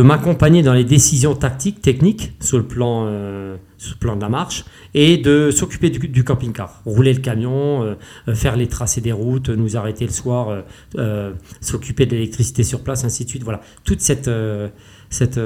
[SPEAKER 1] m'accompagner dans les décisions tactiques, techniques sur le plan, euh, sur le plan de la marche et de s'occuper du, du camping-car, rouler le camion, euh, faire les tracés des routes, nous arrêter le soir, euh, s'occuper de l'électricité sur place, ainsi de suite. Voilà, toute cette cette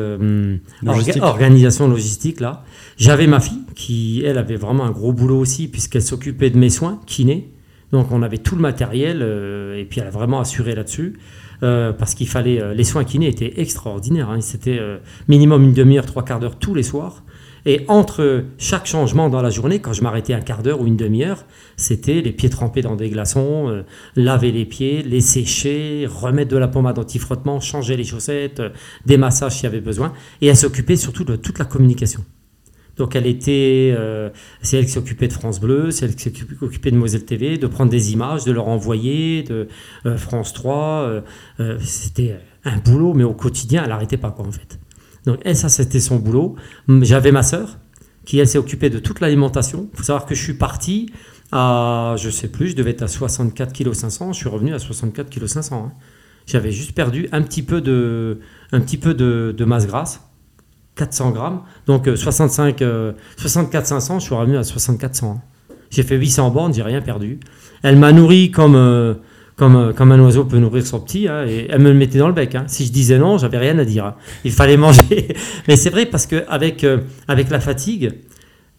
[SPEAKER 1] organisation logistique là. J'avais ma fille qui, elle, avait vraiment un gros boulot aussi, puisqu'elle s'occupait de mes soins, kiné. Donc on avait tout le matériel, euh, et puis elle a vraiment assuré là-dessus. Euh, parce qu'il fallait. Euh, les soins kiné étaient extraordinaires. Hein. C'était minimum une demi-heure, trois quarts d'heure tous les soirs. Et entre chaque changement dans la journée, quand je m'arrêtais un quart d'heure ou une demi-heure, c'était les pieds trempés dans des glaçons, laver les pieds, les sécher, remettre de la pommade anti-frottement, changer les chaussettes, des massages s'il y avait besoin. Et elle s'occupait surtout de toute la communication. Donc elle était, euh, c'est elle qui s'occupait de France Bleu, c'est elle qui s'occupait de Moselle TV, de prendre des images, de leur envoyer, de euh, France 3. Euh, c'était un boulot, mais au quotidien, elle n'arrêtait pas quoi en fait. Donc ça, c'était son boulot. J'avais ma sœur qui elle s'est occupée de toute l'alimentation. Il faut savoir que je suis parti à, je sais plus, je devais être à 64 kg 500, je suis revenu à 64 kg 500. J'avais juste perdu un petit peu de, un petit peu de, de masse grasse 400 grammes. Donc 65, 64 500, je suis revenu à 64 100. Hein. J'ai fait 800 bornes, j'ai rien perdu. Elle m'a nourri comme, euh, comme, euh, comme un oiseau peut nourrir son petit, hein, et elle me le mettait dans le bec. Hein. Si je disais non, j'avais rien à dire. Il fallait manger. Mais c'est vrai parce que avec, euh, avec la fatigue,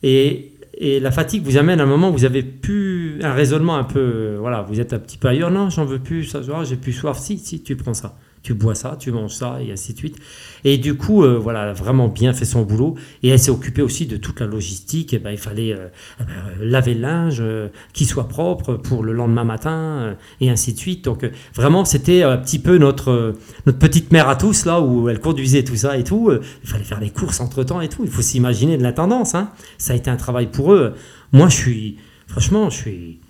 [SPEAKER 1] et, et, la fatigue vous amène à un moment où vous avez plus un raisonnement un peu, voilà, vous êtes un petit peu ailleurs. Non, j'en veux plus, ça, j'ai plus soif. Si, si, tu prends ça tu bois ça, tu manges ça, et ainsi de suite. Et du coup, euh, voilà, elle a vraiment bien fait son boulot. Et elle s'est occupée aussi de toute la logistique. Et ben, il fallait euh, euh, laver le linge, qu'il soit propre pour le lendemain matin, et ainsi de suite. Donc, vraiment, c'était un petit peu notre, notre petite mère à tous, là, où elle conduisait tout ça et tout. Il fallait faire les courses entre-temps et tout. Il faut s'imaginer de la tendance. Hein. Ça a été un travail pour eux. Moi, je suis, franchement, je suis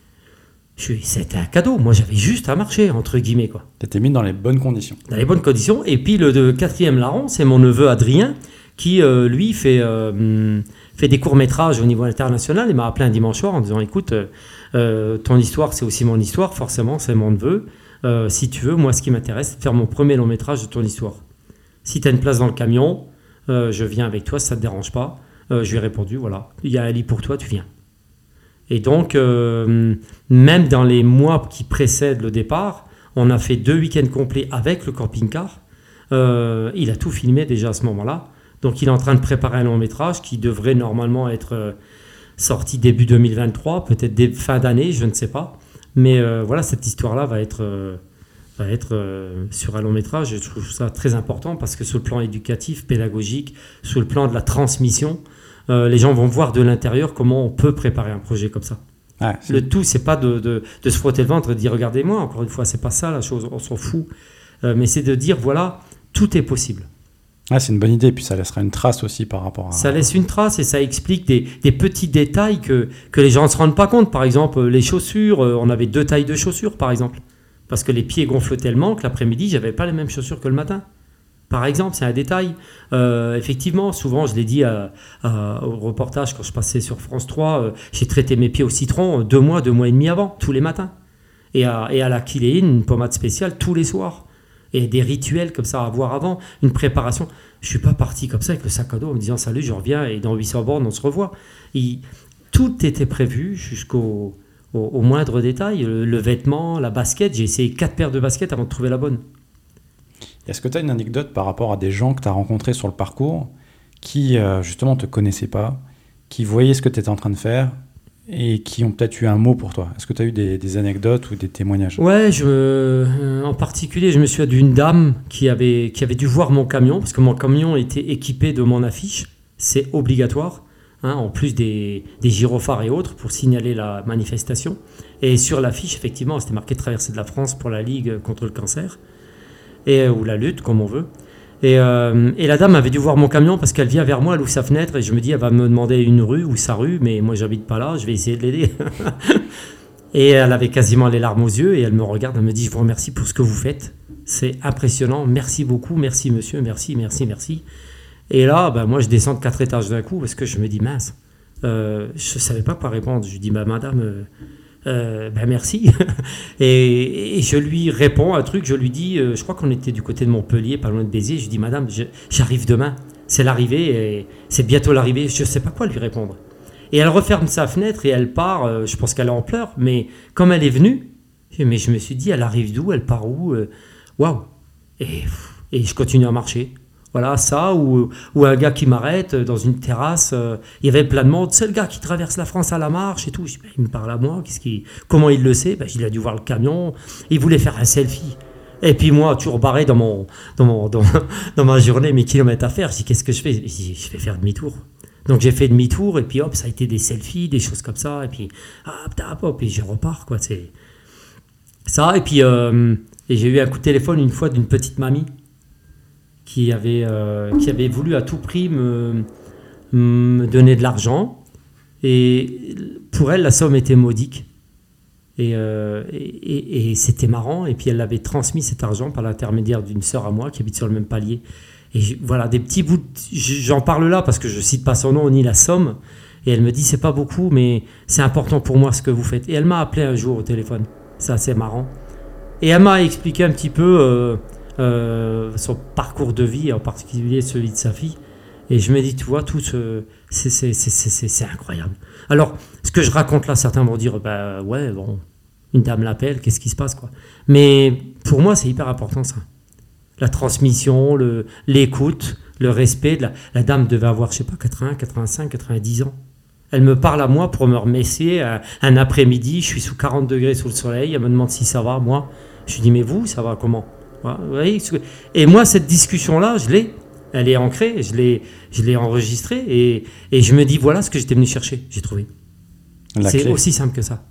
[SPEAKER 1] c'était un cadeau. Moi, j'avais juste à marcher, entre guillemets. quoi.
[SPEAKER 2] étais mis dans les bonnes conditions.
[SPEAKER 1] Dans les bonnes conditions. Et puis, le, quatrième larron, c'est mon neveu Adrien, qui, euh, lui, fait, euh, fait des courts-métrages au niveau international. Il m'a appelé un dimanche soir en disant Écoute, euh, ton histoire, c'est aussi mon histoire. Forcément, c'est mon neveu. si tu veux, moi, ce qui m'intéresse, c'est de faire mon premier long-métrage de ton histoire. Si tu as une place dans le camion, je viens avec toi, si ça ne te dérange pas. je lui ai répondu Voilà, il y a un lit pour toi, tu viens. Et donc, euh, même dans les mois qui précèdent le départ, on a fait deux week-ends complets avec le camping-car. Euh, il a tout filmé déjà à ce moment-là. Donc, il est en train de préparer un long métrage qui devrait normalement être euh, sorti début 2023, peut-être fin d'année, je ne sais pas. Mais voilà, cette histoire-là va être, sur un long métrage. Je trouve ça très important parce que sur le plan éducatif, pédagogique, sur le plan de la transmission, euh, les gens vont voir de l'intérieur comment on peut préparer un projet comme ça. le tout, c'est pas de, se frotter le ventre et de dire regardez-moi, encore une fois, c'est pas ça la chose, on s'en fout. Euh, mais c'est de dire voilà, tout est possible.
[SPEAKER 2] c'est une bonne idée, puis ça laissera une trace aussi par rapport à.
[SPEAKER 1] Ça laisse une trace et ça explique des, petits détails que, que les gens ne se rendent pas compte. Par exemple, les chaussures, euh, on avait deux tailles de chaussures, par exemple. Parce que les pieds gonflent tellement que l'après-midi, j'avais pas les mêmes chaussures que le matin. Par exemple, c'est un détail. Euh, effectivement, souvent, je l'ai dit au reportage quand je passais sur France 3, euh, j'ai traité mes pieds au citron deux mois, deux mois et demi avant, tous les matins. Et à, et la kiléine, une pommade spéciale tous les soirs. Et des rituels comme ça à voir avant, une préparation. Je suis pas parti comme ça avec le sac à dos en me disant salut, je reviens et dans 800 bornes, on se revoit. tout était prévu jusqu'au au, moindre détail. Le, vêtement, la basket, j'ai essayé quatre paires de baskets avant de trouver la bonne.
[SPEAKER 2] Est-ce que tu as une anecdote par rapport à des gens que tu as rencontrés sur le parcours qui, euh, justement, te connaissaient pas, qui voyaient ce que tu étais en train de faire et qui ont peut-être eu un mot pour toi? Est-ce que tu as eu des, anecdotes ou des témoignages?
[SPEAKER 1] Ouais, euh, en particulier, je me souviens d'une dame qui avait, qui avait dû voir mon camion, parce que mon camion était équipé de mon affiche, c'est obligatoire, hein, en plus des, des, gyrophares et autres, pour signaler la manifestation. Et sur l'affiche, effectivement, c'était marqué Traversée de la France pour la Ligue contre le cancer, et, ou la lutte, comme on veut. Euh, et, la dame avait dû voir mon camion parce qu'elle vient vers moi, elle ouvre sa fenêtre et je me dis, elle va me demander une rue ou sa rue, mais moi j'habite pas là, je vais essayer de l'aider. et elle avait quasiment les larmes aux yeux et elle me regarde, elle me dit, je vous remercie pour ce que vous faites. C'est impressionnant, merci beaucoup, merci monsieur, merci, merci, merci. Et là, ben, moi je descends de quatre étages d'un coup parce que je me dis, mince, euh, je savais pas quoi répondre. Je dis, bah, madame, euh, euh, ben merci. et, je lui réponds un truc, je lui dis, euh, je crois qu'on était du côté de Montpellier, pas loin de Béziers, je dis, madame, j'arrive demain, c'est l'arrivée, c'est bientôt l'arrivée, je ne sais pas quoi lui répondre. Et elle referme sa fenêtre et elle part, euh, je pense qu'elle est en pleurs, mais comme elle est venue, mais je me suis dit, elle arrive d'où, elle part où? Waouh et je continue à marcher. Voilà, ça, ou, ou un gars qui m'arrête dans une terrasse, euh, il y avait plein de monde, c'est le gars qui traverse la France à la marche et tout. Ben, il me parle à moi, qu'est-ce qui, comment il le sait? Ben, Il a dû voir le camion, il voulait faire un selfie. Et puis moi, toujours barré dans, mon, dans, mon, dans, ma journée, mes kilomètres à faire, je dis qu'est-ce que je fais? Je je vais faire demi-tour. Donc j'ai fait demi-tour, et puis hop, ça a été des selfies, des choses comme ça, et puis hop et je repars, quoi. C'est ça, et puis euh, et j'ai eu un coup de téléphone une fois d'une petite mamie qui avait, euh, qui avait voulu à tout prix me, donner de l'argent. Et pour elle, la somme était modique. Euh, et, et, c'était marrant. Et puis elle avait transmis cet argent par l'intermédiaire d'une sœur à moi qui habite sur le même palier. Et voilà, des petits bouts. J'en parle là parce que je cite pas son nom ni la somme. Et elle me dit c'est pas beaucoup, mais c'est important pour moi ce que vous faites. Et elle m'a appelé un jour au téléphone. C'est assez marrant. Et elle m'a expliqué un petit peu euh, euh, son parcours de vie, en particulier celui de sa fille. Et je me dis, tu vois, tout ce, c'est incroyable. Alors, ce que je raconte là, certains vont dire, bah ouais, bon, une dame l'appelle, qu'est-ce qui se passe, quoi. Mais pour moi, c'est hyper important ça. La transmission, l'écoute, le, respect. La, dame devait avoir, je sais pas, 80, 85, 90 ans. Elle me parle à moi pour me remercier un, un après-midi. Je suis sous 40 degrés sous le soleil. Elle me demande si ça va. Moi, je lui dis, mais vous, ça va comment? Et moi, cette discussion-là, je l'ai. Elle est ancrée, je l'ai, je l'ai enregistrée et, et, je me dis voilà ce que j'étais venu chercher, j'ai trouvé. C'est aussi simple que ça.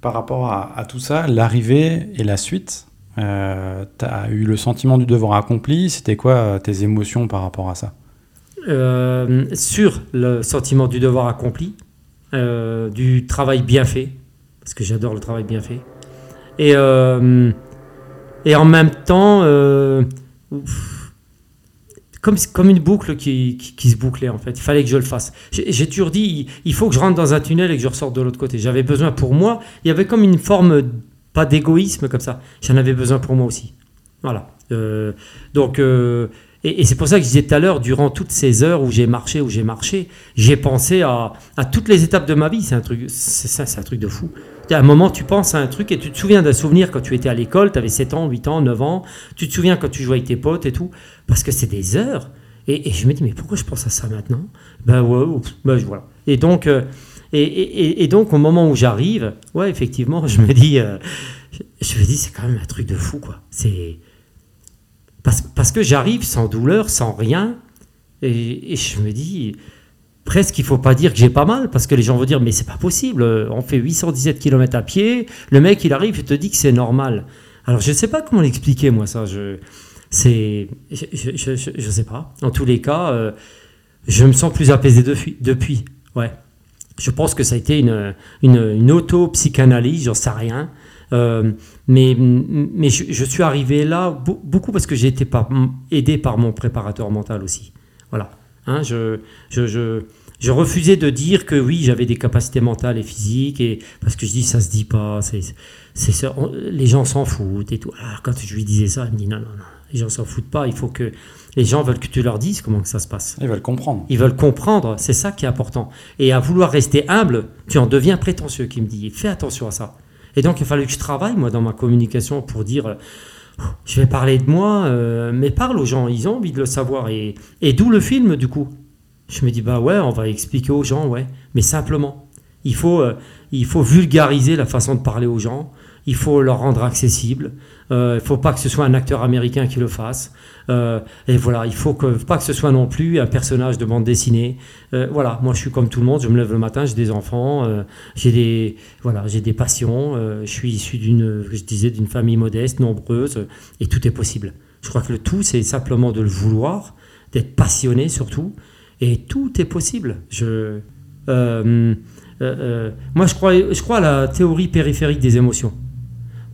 [SPEAKER 2] Par rapport à, tout ça, l'arrivée et la suite, euh, tu as eu le sentiment du devoir accompli? C'était quoi euh, tes émotions par rapport à ça?
[SPEAKER 1] Euh, Sur le sentiment du devoir accompli, du travail bien fait, parce que j'adore le travail bien fait. Et et en même temps, euh, comme, comme une boucle qui, qui, se bouclait en fait. Il fallait que je le fasse. J'ai toujours dit, il faut que je rentre dans un tunnel et que je ressorte de l'autre côté. J'avais besoin pour moi, il y avait comme une forme, pas d'égoïsme comme ça. J'en avais besoin pour moi aussi. Voilà. Euh, donc, euh, et, c'est pour ça que je disais tout à l'heure, durant toutes ces heures où j'ai marché, où j'ai marché, j'ai pensé à, toutes les étapes de ma vie. C'est un truc, c'est c'est un truc de fou. À un moment, tu penses à un truc et tu te souviens d'un souvenir quand tu étais à l'école, tu avais 7 ans, 8 ans, 9 ans. Tu te souviens quand tu jouais avec tes potes et tout. Parce que c'est des heures. Et, je me dis, mais pourquoi je pense à ça maintenant? Ben ouais, ben voilà. Et donc, euh, et, donc, au moment où j'arrive, ouais, effectivement, je me dis, euh, je me dis, c'est quand même un truc de fou, quoi. C'est parce, que j'arrive sans douleur, sans rien, et, je me dis, presque il faut pas dire que j'ai pas mal parce que les gens vont dire mais c'est pas possible on fait 817 km à pied le mec il arrive et te dit que c'est normal. Alors je ne sais pas comment l'expliquer moi ça je c'est je, je, sais pas. En tous les cas euh, je me sens plus apaisé depuis ouais. Je pense que ça a été une, une, une auto-psychanalyse, j'en sais rien. Euh, mais mais je, je, suis arrivé là beaucoup parce que j'ai été par, aidé par mon préparateur mental aussi. Voilà. Hein, je, je, je, je, refusais de dire que oui, j'avais des capacités mentales et physiques, et, parce que je dis ça se dit pas, c'est, c'est, les gens s'en foutent et tout. Alors quand je lui disais ça, il me dit non, non, non, Les gens s'en foutent pas. Il faut que les gens veulent que tu leur dises comment que ça se passe.
[SPEAKER 2] Ils veulent comprendre.
[SPEAKER 1] Ils veulent comprendre. C'est ça qui est important. Et à vouloir rester humble, tu en deviens prétentieux. Qui me dit, fais attention à ça. Et donc, il fallu que je travaille moi dans ma communication pour dire. Je vais parler de moi, euh, mais parle aux gens, ils ont envie de le savoir. Et, et d'où le film, du coup. Je me dis, bah ouais, on va expliquer aux gens, ouais, mais simplement. Il faut, euh, il faut vulgariser la façon de parler aux gens, il faut leur rendre accessible, il ne faut pas que ce soit un acteur américain qui le fasse. Euh, et voilà, il faut que, pas que ce soit non plus un personnage de bande dessinée. Euh, voilà, moi je suis comme tout le monde, je me lève le matin, j'ai des enfants, euh, j'ai des, voilà, des passions, euh, je suis issu d'une, je disais, d'une famille modeste, nombreuse, euh, et tout est possible. Je crois que le tout, c'est simplement de le vouloir, d'être passionné surtout, et tout est possible. Je, euh, euh, euh, moi, je crois, je crois à la théorie périphérique des émotions.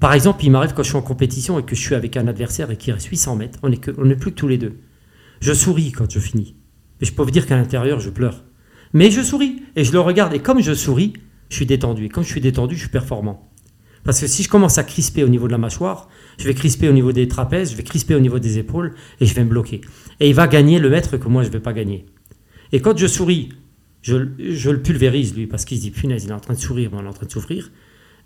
[SPEAKER 1] Par exemple, il m'arrive quand je suis en compétition et que je suis avec un adversaire et qu'il reste 800 mètres, on n'est plus que tous les deux. Je souris quand je finis. Et je peux vous dire qu'à l'intérieur, je pleure. Mais je souris et je le regarde. Et comme je souris, je suis détendu. Et comme je suis détendu, je suis performant. Parce que si je commence à crisper au niveau de la mâchoire, je vais crisper au niveau des trapèzes, je vais crisper au niveau des épaules et je vais me bloquer. Et il va gagner le maître que moi, je ne vais pas gagner. Et quand je souris, je, je le pulvérise, lui, parce qu'il se dit, punaise, il est en train de sourire, moi, il est en train de souffrir.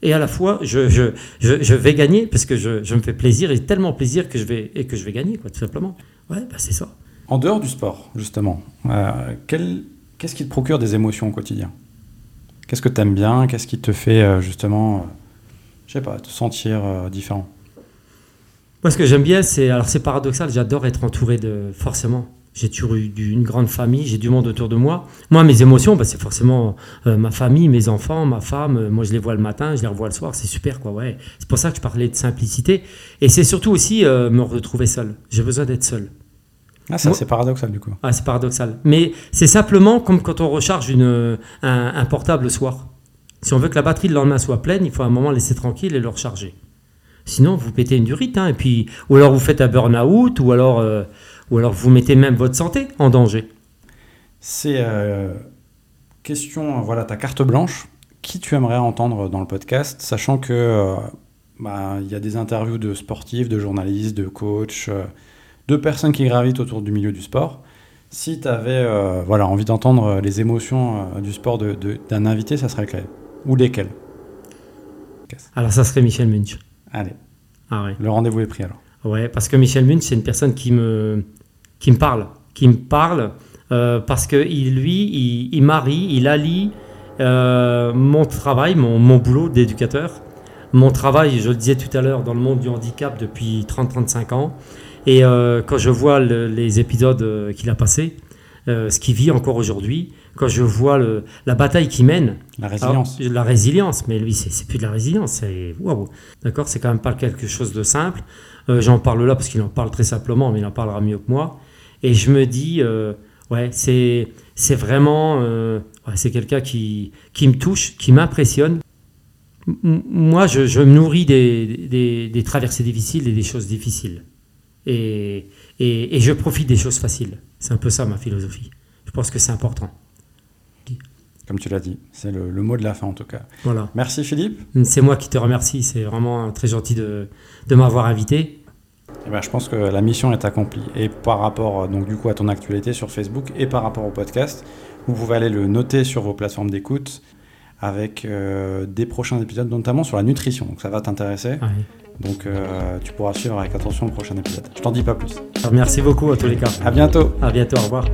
[SPEAKER 1] Et à la fois, je, je, je, je vais gagner parce que je, je me fais plaisir et tellement plaisir que je vais, et que je vais gagner, quoi, tout simplement. Ouais, bah, c'est ça.
[SPEAKER 2] En dehors du sport, justement, euh, qu'est-ce qui te procure des émotions au quotidien? Qu'est-ce que tu aimes bien? Qu'est-ce qui te fait euh, justement, euh, je sais pas, te sentir euh, différent?
[SPEAKER 1] Moi, ce que j'aime bien, c'est. Alors, c'est paradoxal, j'adore être entouré de. Forcément. J'ai toujours eu une grande famille, j'ai du monde autour de moi. Moi, mes émotions, bah, c'est forcément euh, ma famille, mes enfants, ma femme. Euh, Moi, je les vois le matin, je les revois le soir. C'est super, quoi, ouais. C'est pour ça que je parlais de simplicité. Et c'est surtout aussi euh, me retrouver seul. J'ai besoin d'être seul.
[SPEAKER 2] Ah, ça c'est paradoxal du coup.
[SPEAKER 1] Ah, c'est paradoxal. Mais c'est simplement comme quand on recharge une, un, un portable le soir. Si on veut que la batterie le lendemain soit pleine, il faut à un moment laisser tranquille et le recharger. Sinon, vous pétez une durite, hein, et puis, ou alors vous faites un burn-out, ou alors, ou alors vous mettez même votre santé en danger.
[SPEAKER 2] C'est euh, question, euh, voilà, ta carte blanche. Qui tu aimerais entendre dans le podcast, sachant que euh, bah, il y a des interviews de sportifs, de journalistes, de coachs, euh, de personnes qui gravitent autour du milieu du sport. Si tu avais voilà, envie d'entendre les émotions euh, du sport de- de- d'un invité, ça serait lequel? Ou lesquels
[SPEAKER 1] Alors, ça serait Michel Munch.
[SPEAKER 2] Allez,
[SPEAKER 1] Ah ouais.
[SPEAKER 2] le rendez-vous est pris alors.
[SPEAKER 1] Ouais, parce que Michel Munch, c'est une personne qui me, qui me parle. Qui me parle euh, parce que il, lui, il, marie, il allie euh, mon travail, mon, mon boulot d'éducateur, mon travail, je le disais tout à l'heure, dans le monde du handicap depuis 30-35 ans. Et euh, quand je vois le- les épisodes qu'il a passés, euh, ce qu'il vit encore aujourd'hui, quand je vois le- la bataille qu'il mène,
[SPEAKER 2] La résilience.
[SPEAKER 1] alors, la résilience, mais lui, c'est plus de la résilience, c'est waouh. D'accord, c'est quand même pas quelque chose de simple. Euh, J'en parle là parce qu'il en parle très simplement, mais il en parlera mieux que moi. Et je me dis, euh, ouais, c'est vraiment, ouais, c'est quelqu'un qui qui me touche, qui m'impressionne. Moi, je, je me nourris des, des, des traversées difficiles et des choses difficiles. Et, et, et je profite des choses faciles. C'est un peu ça ma philosophie. Je pense que c'est important.
[SPEAKER 2] Comme tu l'as dit, c'est le, le mot de la fin en tout cas.
[SPEAKER 1] Voilà.
[SPEAKER 2] Merci Philippe.
[SPEAKER 1] C'est moi qui te remercie. C'est vraiment très gentil de, de m'avoir invité.
[SPEAKER 2] Eh ben, je pense que la mission est accomplie. Et par rapport donc, du coup, à ton actualité sur Facebook et par rapport au podcast, vous pouvez aller le noter sur vos plateformes d'écoute avec euh, des prochains épisodes, notamment sur la nutrition. Donc ça va t'intéresser. Donc euh, tu pourras suivre avec attention le prochain épisode. Je t'en dis pas plus.
[SPEAKER 1] Alors, merci beaucoup à tous les cas.
[SPEAKER 2] À bientôt
[SPEAKER 1] À bientôt. Au revoir.